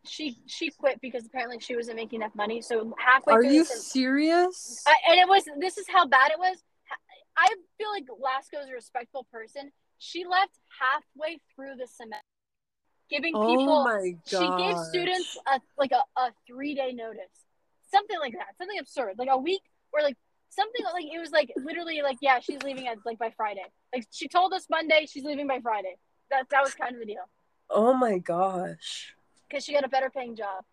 she she quit because apparently she wasn't making enough money. So halfway Are you serious? I, and it was this is how bad it was. I feel like Lasco's a respectful person. She left halfway through the semester, giving oh people. my god. She gave students a like a, a three day notice, something like that, something absurd, like a week or like something like it was like literally like yeah she's leaving at like by Friday. Like she told us Monday she's leaving by Friday. That that was kind of the deal Oh my gosh. because she got a better paying job.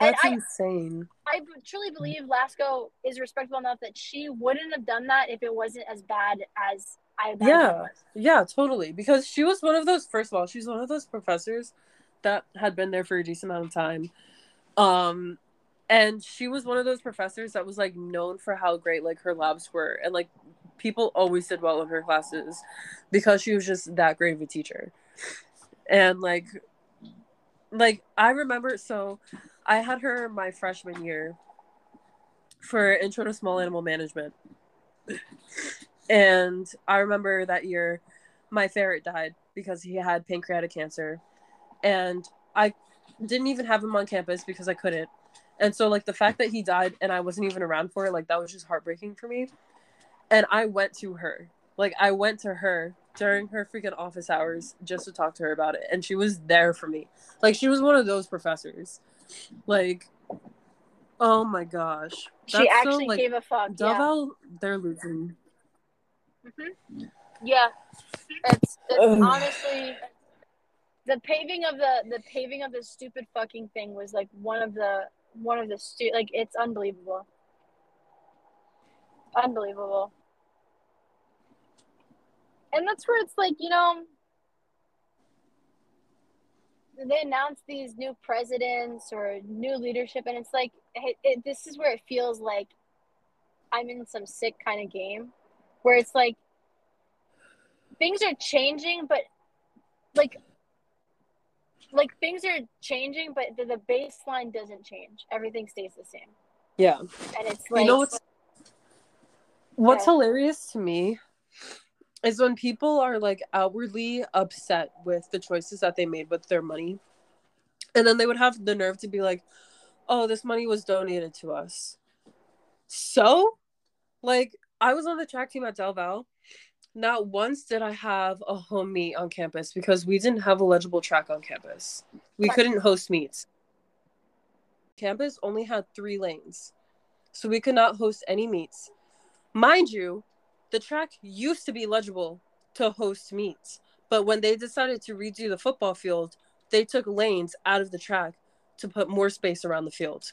That's I, insane. I truly believe Lasco is respectful enough that she wouldn't have done that if it wasn't as bad as I imagine Yeah. was. Yeah, totally. Because she was one of those first of all, she's one of those professors that had been there for a decent amount of time. Um and she was one of those professors that was like known for how great like her labs were and like people always did well in her classes because she was just that great of a teacher. And like like I remember so I had her my freshman year for intro to small animal management. And I remember that year my ferret died because he had pancreatic cancer. And I didn't even have him on campus because I couldn't. And so like the fact that he died and I wasn't even around for it, like that was just heartbreaking for me. And I went to her. Like I went to her during her freaking office hours just to talk to her about it. And she was there for me. Like she was one of those professors. Like oh my gosh. She That's so, actually like, gave a fuck. Yeah. Del Val, they're losing. hmm yeah. It's, it's honestly the paving of the the paving of this stupid fucking thing was like one of the one of the stu- like it's unbelievable. Unbelievable. And that's where it's like, you know, they announce these new presidents or new leadership, and it's like, it, it, this is where it feels like I'm in some sick kind of game where it's like things are changing, but like, like things are changing, but the, the baseline doesn't change. Everything stays the same, Yeah. and it's like, you know what's what's Yeah. hilarious to me is when people are like outwardly upset with the choices that they made with their money and then they would have the nerve to be like oh this money was donated to us so like i was on the track team at del val not once did i have a home meet on campus because we didn't have a legible track on campus we couldn't host meets campus only had three lanes so we could not host any meets Mind you, the track used to be legible to host meets, but when they decided to redo the football field, they took lanes out of the track to put more space around the field.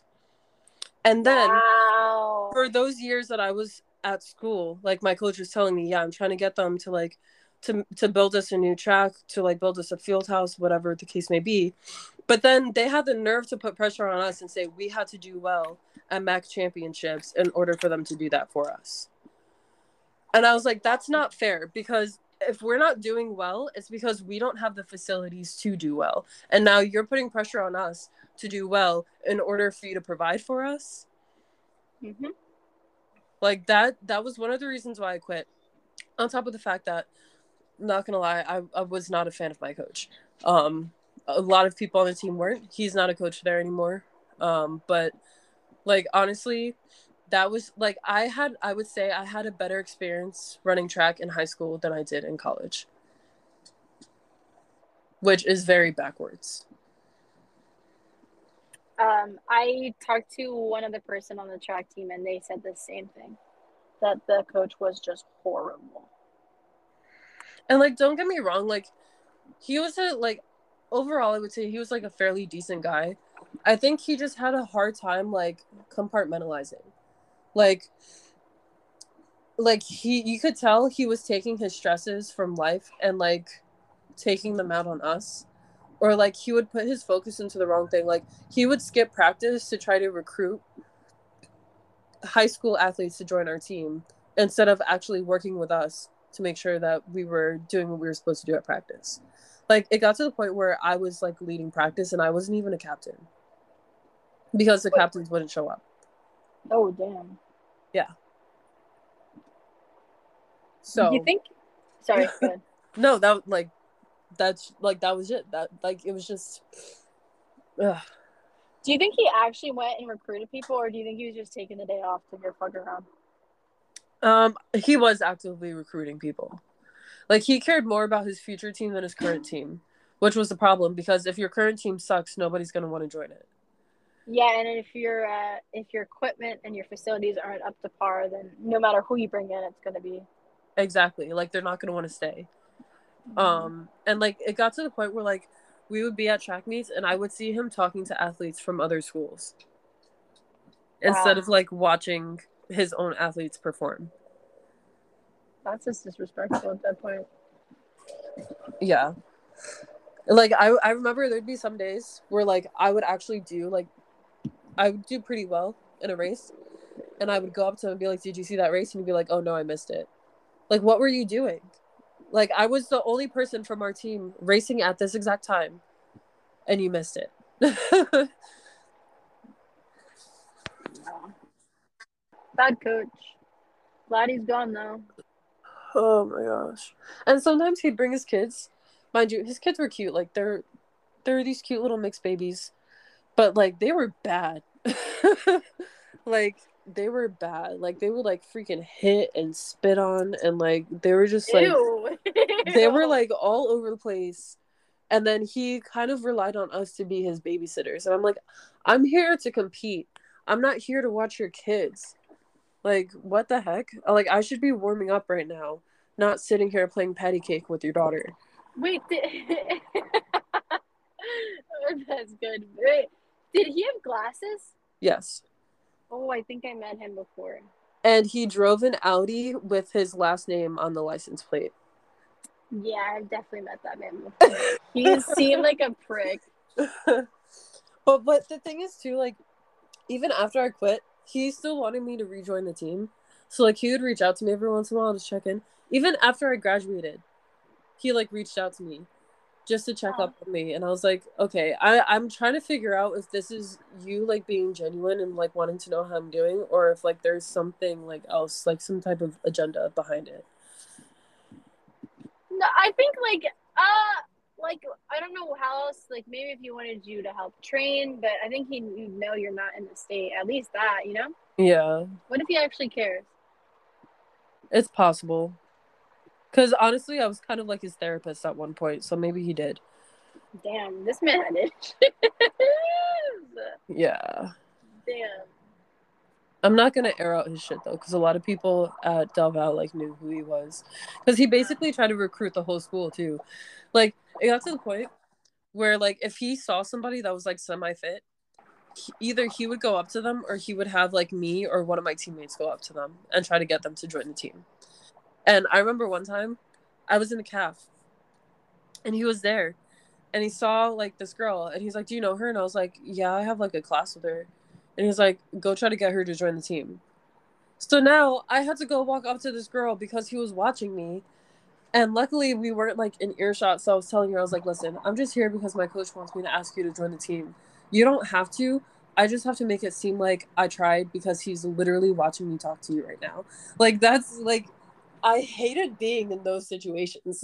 And then wow. for those years that I was at school, like my coach was telling me, yeah, I'm trying to get them to like to to build us a new track, to like build us a field house, whatever the case may be. But then they had the nerve to put pressure on us and say we had to do well at MAC championships in order for them to do that for us. And I was like, that's not fair because if we're not doing well, it's because we don't have the facilities to do well. And now you're putting pressure on us to do well in order for you to provide for us. hmm Like that that was one of the reasons why I quit. On top of the fact that not gonna lie, I, I was not a fan of my coach. Um a lot of people on the team weren't. He's not a coach there anymore. Um, but like honestly, that was like I had I would say I had a better experience running track in high school than I did in college. Which is very backwards. Um, I talked to one other person on the track team, and they said the same thing that the coach was just horrible. And like don't get me wrong, like he was a like overall I would say he was like a fairly decent guy. I think he just had a hard time like compartmentalizing. Like like he you could tell he was taking his stresses from life and like taking them out on us. Or like he would put his focus into the wrong thing. Like he would skip practice to try to recruit high school athletes to join our team instead of actually working with us to make sure that we were doing what we were supposed to do at practice. Like it got to the point where I was like leading practice and I wasn't even a captain because the Wait. captains wouldn't show up. Oh damn! Yeah. So you think? Sorry, [LAUGHS] no, that like that's like that was it. That like it was just ugh. Do you think he actually went and recruited people, or do you think he was just taking the day off to go fuck around? Um, he was actively recruiting people. Like he cared more about his future team than his current team, which was the problem because if your current team sucks, nobody's gonna want to join it. Yeah, and if your uh, if your equipment and your facilities aren't up to par, then no matter who you bring in, it's gonna be Exactly. Like they're not gonna want to stay. Um, and like it got to the point where like we would be at track meets and I would see him talking to athletes from other schools instead of like watching his own athletes perform. that's just disrespectful at that point. Yeah. Like I I remember there'd be some days where like I would actually do like I would do pretty well in a race and I would go up to him and be like, Did you see that race? And he'd be like, Oh no, I missed it. Like what were you doing? Like I was the only person from our team racing at this exact time and you missed it. [LAUGHS] Bad coach. Glad he's gone though. oh my gosh. And sometimes he'd bring his kids. Mind you, his kids were cute. Like they're they're these cute little mixed babies. But like they were bad. [LAUGHS] like they were bad. Like they would like freaking hit and spit on and like they were just like Ew. they were [LAUGHS] like all over the place. And then he kind of relied on us to be his babysitters. And I'm like, I'm here to compete. I'm not here to watch your kids. Like, what the heck? Like, I should be warming up right now, not sitting here playing patty cake with your daughter. Wait, did... [LAUGHS] that's good. Wait, did he have glasses? Yes. Oh, I think I met him before. And he drove an Audi with his last name on the license plate. Yeah, I've definitely met that man before. [LAUGHS] he seemed like a prick. [LAUGHS] but but the thing is too, like, even after I quit, he still wanted me to rejoin the team. So like he would reach out to me every once in a while to check in. Even after I graduated, he like reached out to me just to check Aw. up on me. And I was like, okay, I, I'm trying to figure out if this is you like being genuine and like wanting to know how I'm doing, or if like there's something like else, like some type of agenda behind it. No, I think like uh like I don't know how else like maybe if he wanted you to help train, but I think he you know you're not in the state. At least that, you know? Yeah. What if he actually cares? It's possible. Cause honestly, I was kind of like his therapist at one point, so maybe he did. Damn, this man had issues. Yeah. Damn. I'm not gonna air out his shit though, because a lot of people at Del Val like knew who he was, because he basically tried to recruit the whole school too. Like it got to the point where like if he saw somebody that was like semi fit, either he would go up to them or he would have like me or one of my teammates go up to them and try to get them to join the team. And I remember one time, I was in a calf, and he was there, and he saw like this girl, and he's like, "Do you know her?" And I was like, "Yeah, I have like a class with her." And he's like, go try to get her to join the team. So now I had to go walk up to this girl because he was watching me. And luckily we weren't like in earshot. So I was telling her, I was like, listen, I'm just here because my coach wants me to ask you to join the team. You don't have to. I just have to make it seem like I tried because he's literally watching me talk to you right now. Like that's like I hated being in those situations.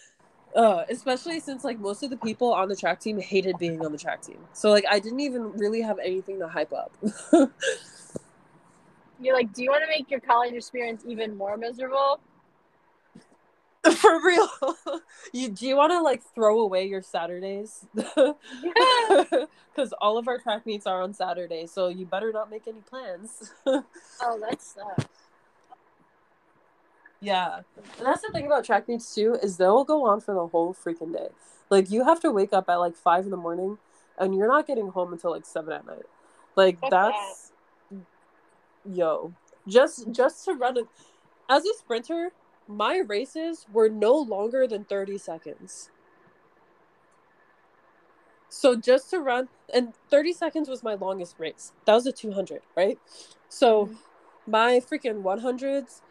[LAUGHS] uh, especially since like most of the people on the track team hated being on the track team. So like I didn't even really have anything to hype up. [LAUGHS] You're like, do you want to make your college experience even more miserable? [LAUGHS] For real. you do you want to like throw away your Saturdays? Yeah. Cuz all of our track meets are on Saturday, so you better not make any plans. Oh, that sucks. Yeah. And that's the thing about track meets too is they'll go on for the whole freaking day. Like you have to wake up at like 5 in the morning and you're not getting home until like 7 at night. Like that's yo. Just just to run a as a sprinter, my races were no longer than 30 seconds. So just to run, and 30 seconds was my longest race. That was a 200, right? So Mhm. my freaking 100s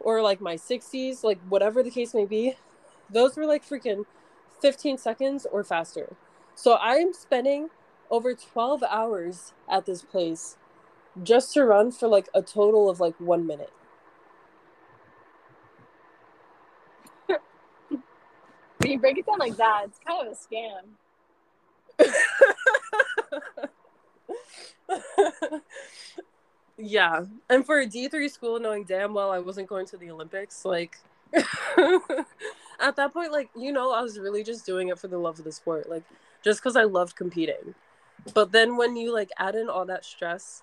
or like my 60s, like whatever the case may be, those were like freaking 15 seconds or faster. So I'm spending over 12 hours at this place just to run for like a total of like one minute. When [LAUGHS] you break it down like that, it's kind of a scam. [LAUGHS] yeah. And for a D3 school, knowing damn well I wasn't going to the Olympics, like, [LAUGHS] at that point, like, you know, I was really just doing it for the love of the sport, like, just because I loved competing. But then when you, like, add in all that stress,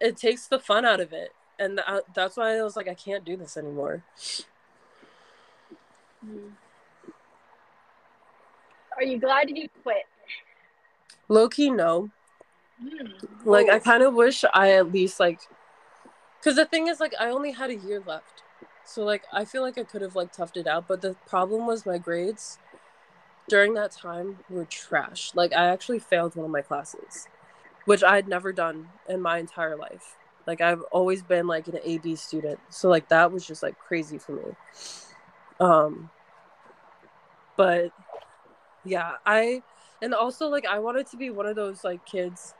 it takes the fun out of it. And th- that's why I was like, I can't do this anymore. Are you glad you quit? Low key, no. Mm. Like I Oh. kind of wish I at least like, because the thing is like I only had a year left, so like I feel like I could have like toughed it out. But the problem was my grades during that time were trash. Like I actually failed one of my classes, which I had never done in my entire life. Like I've always been like an A B student, so like that was just like crazy for me. Um, but yeah, I and also like I wanted to be one of those like kids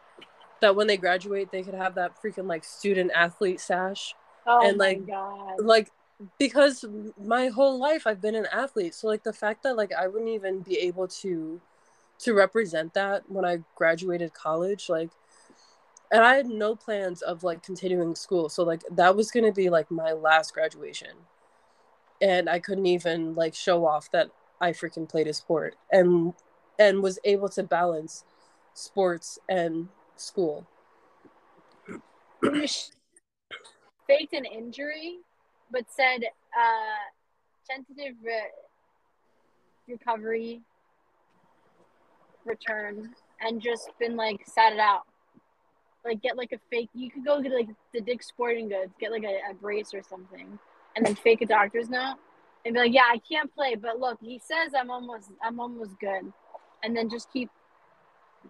that when they graduate they could have that freaking like student athlete sash. Oh and, my like, god. like because my whole life I've been an athlete. So like the fact that like I wouldn't even be able to to represent that when I graduated college like and I had no plans of like continuing school. So like that was going to be like my last graduation. And I couldn't even like show off that I freaking played a sport and and was able to balance sports and school [CLEARS THROAT] faked an injury, but said uh, tentative re- recovery, return, and just been like sat it out. Like get like a fake. You could go get like the Dick's Sporting Goods, get like a, a brace or something, and then fake a doctor's note, and be like, "Yeah, I can't play, but look, he says I'm almost, I'm almost good," and then just keep.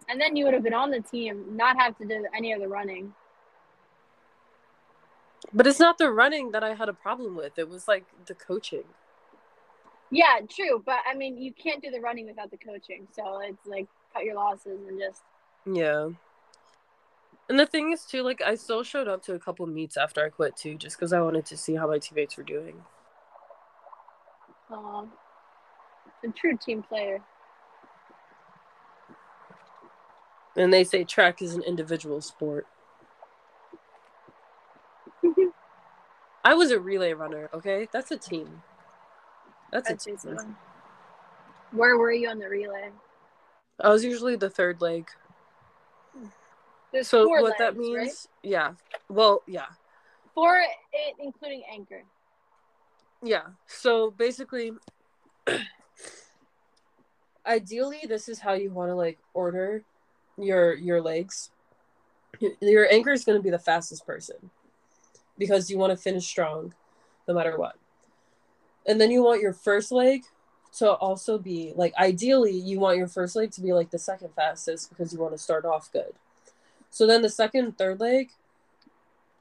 And then you would have been on the team, not have to do any of the running. but it's not the running that I had a problem with it was like the coaching Yeah, true, but I mean, you can't do the running without the coaching, so it's like cut your losses and just. Yeah. And the thing is too, like I still showed up to a couple meets after I quit too, just because I wanted to see how my teammates were doing. Uh, a true team player. And they say track is an individual sport. [LAUGHS] I was a relay runner, okay? That's a team. That's a team. Where were you on the relay? I was usually the third leg. There's So what that means, right? yeah. Well, yeah. Four, it, including anchor. Yeah. So basically [CLEARS THROAT] ideally this is how you want to like order your your legs. Your anchor is going to be the fastest person because you want to finish strong no matter what. And then you want your first leg to also be like ideally you want your first leg to be like the second fastest because you want to start off good. So then the second third leg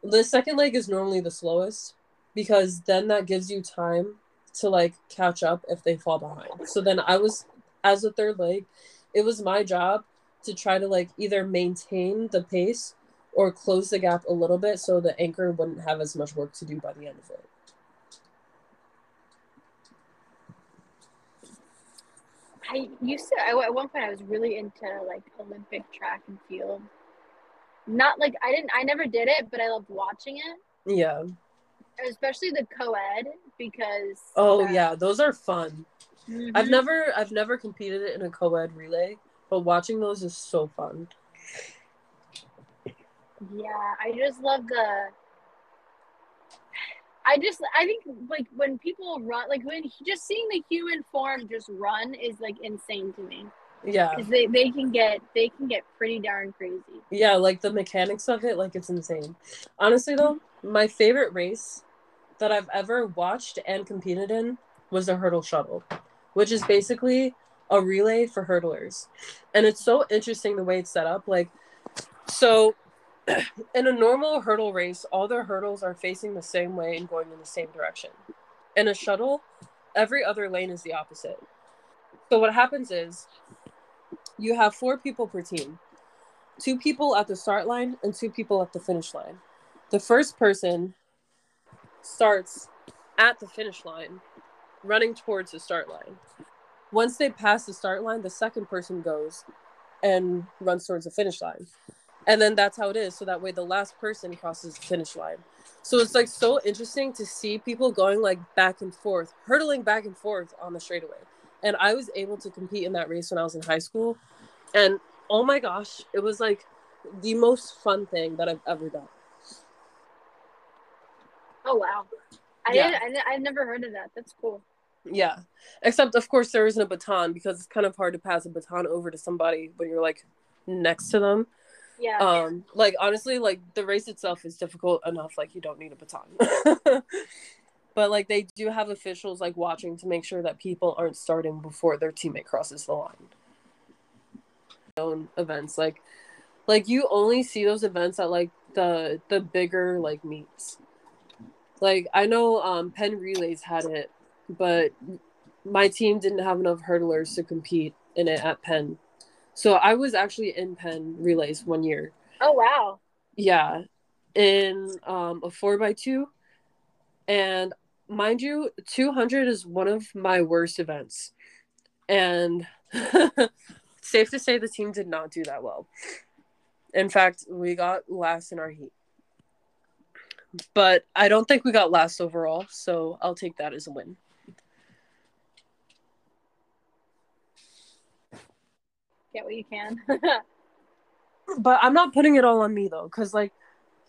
the second leg is normally the slowest because then that gives you time to like catch up if they fall behind. So then I was as a third leg, it was my job to try to like either maintain the pace or close the gap a little bit so the anchor wouldn't have as much work to do by the end of it. I used to, I, at one point, I was really into like Olympic track and field. Not like, I didn't, I never did it, but I loved watching it, Yeah. especially the co ed because. Oh uh, yeah, those are fun. mhm. I've never I've never competed in a co-ed relay, but watching those is so fun. Yeah, I just love the. I just, I think, like when people run, like when just seeing the human form just run is like insane to me Yeah. because they, they can get they can get pretty darn crazy. Yeah, like the mechanics of it, like it's insane. Honestly though, my favorite race that I've ever watched and competed in was the hurdle shuttle, which is basically a relay for hurdlers. And it's so interesting the way it's set up. Like so [CLEARS THROAT] in a normal hurdle race, all the hurdles are facing the same way and going in the same direction. In a shuttle, every other lane is the opposite. So what happens is you have four people per team two people at the start line and two people at the finish line. The first person starts at the finish line, running towards the start line. Once they pass the start line, the second person goes and runs towards the finish line. and then that's how it is. So that way, the last person crosses the finish line. So it's like so interesting to see people going like back and forth, hurtling back and forth on the straightaway. And I was able to compete in that race when I was in high school. And oh my gosh, it was like the most fun thing that I've ever done. Oh wow. I Yeah. didn't, I I've never heard of that. That's cool. Yeah. Except of course there isn't a baton because it's kind of hard to pass a baton over to somebody when you're like next to them. Yeah. Um like honestly like the race itself is difficult enough like you don't need a baton. [LAUGHS] but like they do have officials like watching to make sure that people aren't starting before their teammate crosses the line. Own events like like you only see those events at like the the bigger like meets. Like I know um Penn Relays had it, but my team didn't have enough hurdlers to compete in it at Penn. So I was actually in Penn Relays one year. oh wow. Yeah, in um, a four by two, and mind you, two hundred is one of my worst events, and [LAUGHS] safe to say the team did not do that well. In fact, we got last in our heat, but I don't think we got last overall, so I'll take that as a win. Get what you can. [LAUGHS] But I'm not putting it all on me though, because like,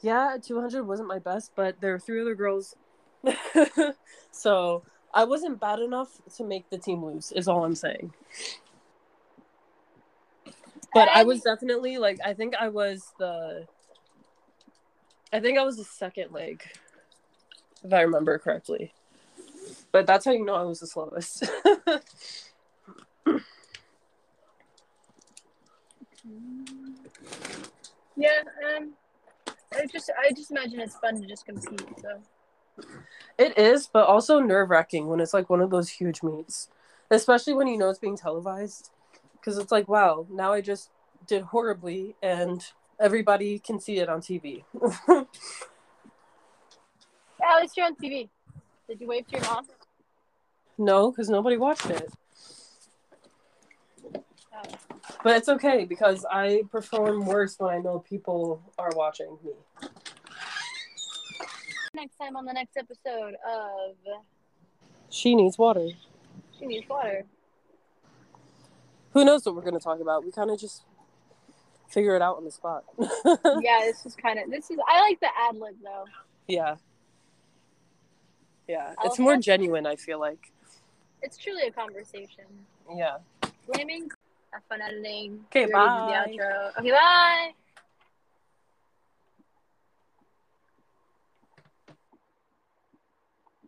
yeah, 200 wasn't my best, but there were three other girls, [LAUGHS] so I wasn't bad enough to make the team lose. Is all I'm saying. But I was definitely like, I think I was the, I think I was the second leg, if I remember correctly. But that's how you know I was the slowest. [LAUGHS] yeah. Um. I just I just imagine it's fun to just compete. So It is, but also nerve wracking when it's like one of those huge meets, especially when you know it's being televised. Because it's like, wow, now I just did horribly and everybody can see it on TV. yeah, [LAUGHS] at least you're on TV. Did you wave to your mom? no, because nobody watched it. But it's okay because I perform worse when I know people are watching me. Next time on the next episode of She needs water. She Needs Water. Who knows what we're going to talk about? We kind of just figure it out on the spot. [LAUGHS] yeah, this is kind of this is I like the ad lib though. yeah. Yeah. I'll It's more genuine, I feel like. It's truly a conversation. Yeah. Blaming. Have fun editing. Okay, We already did bye. Outro. Okay, bye.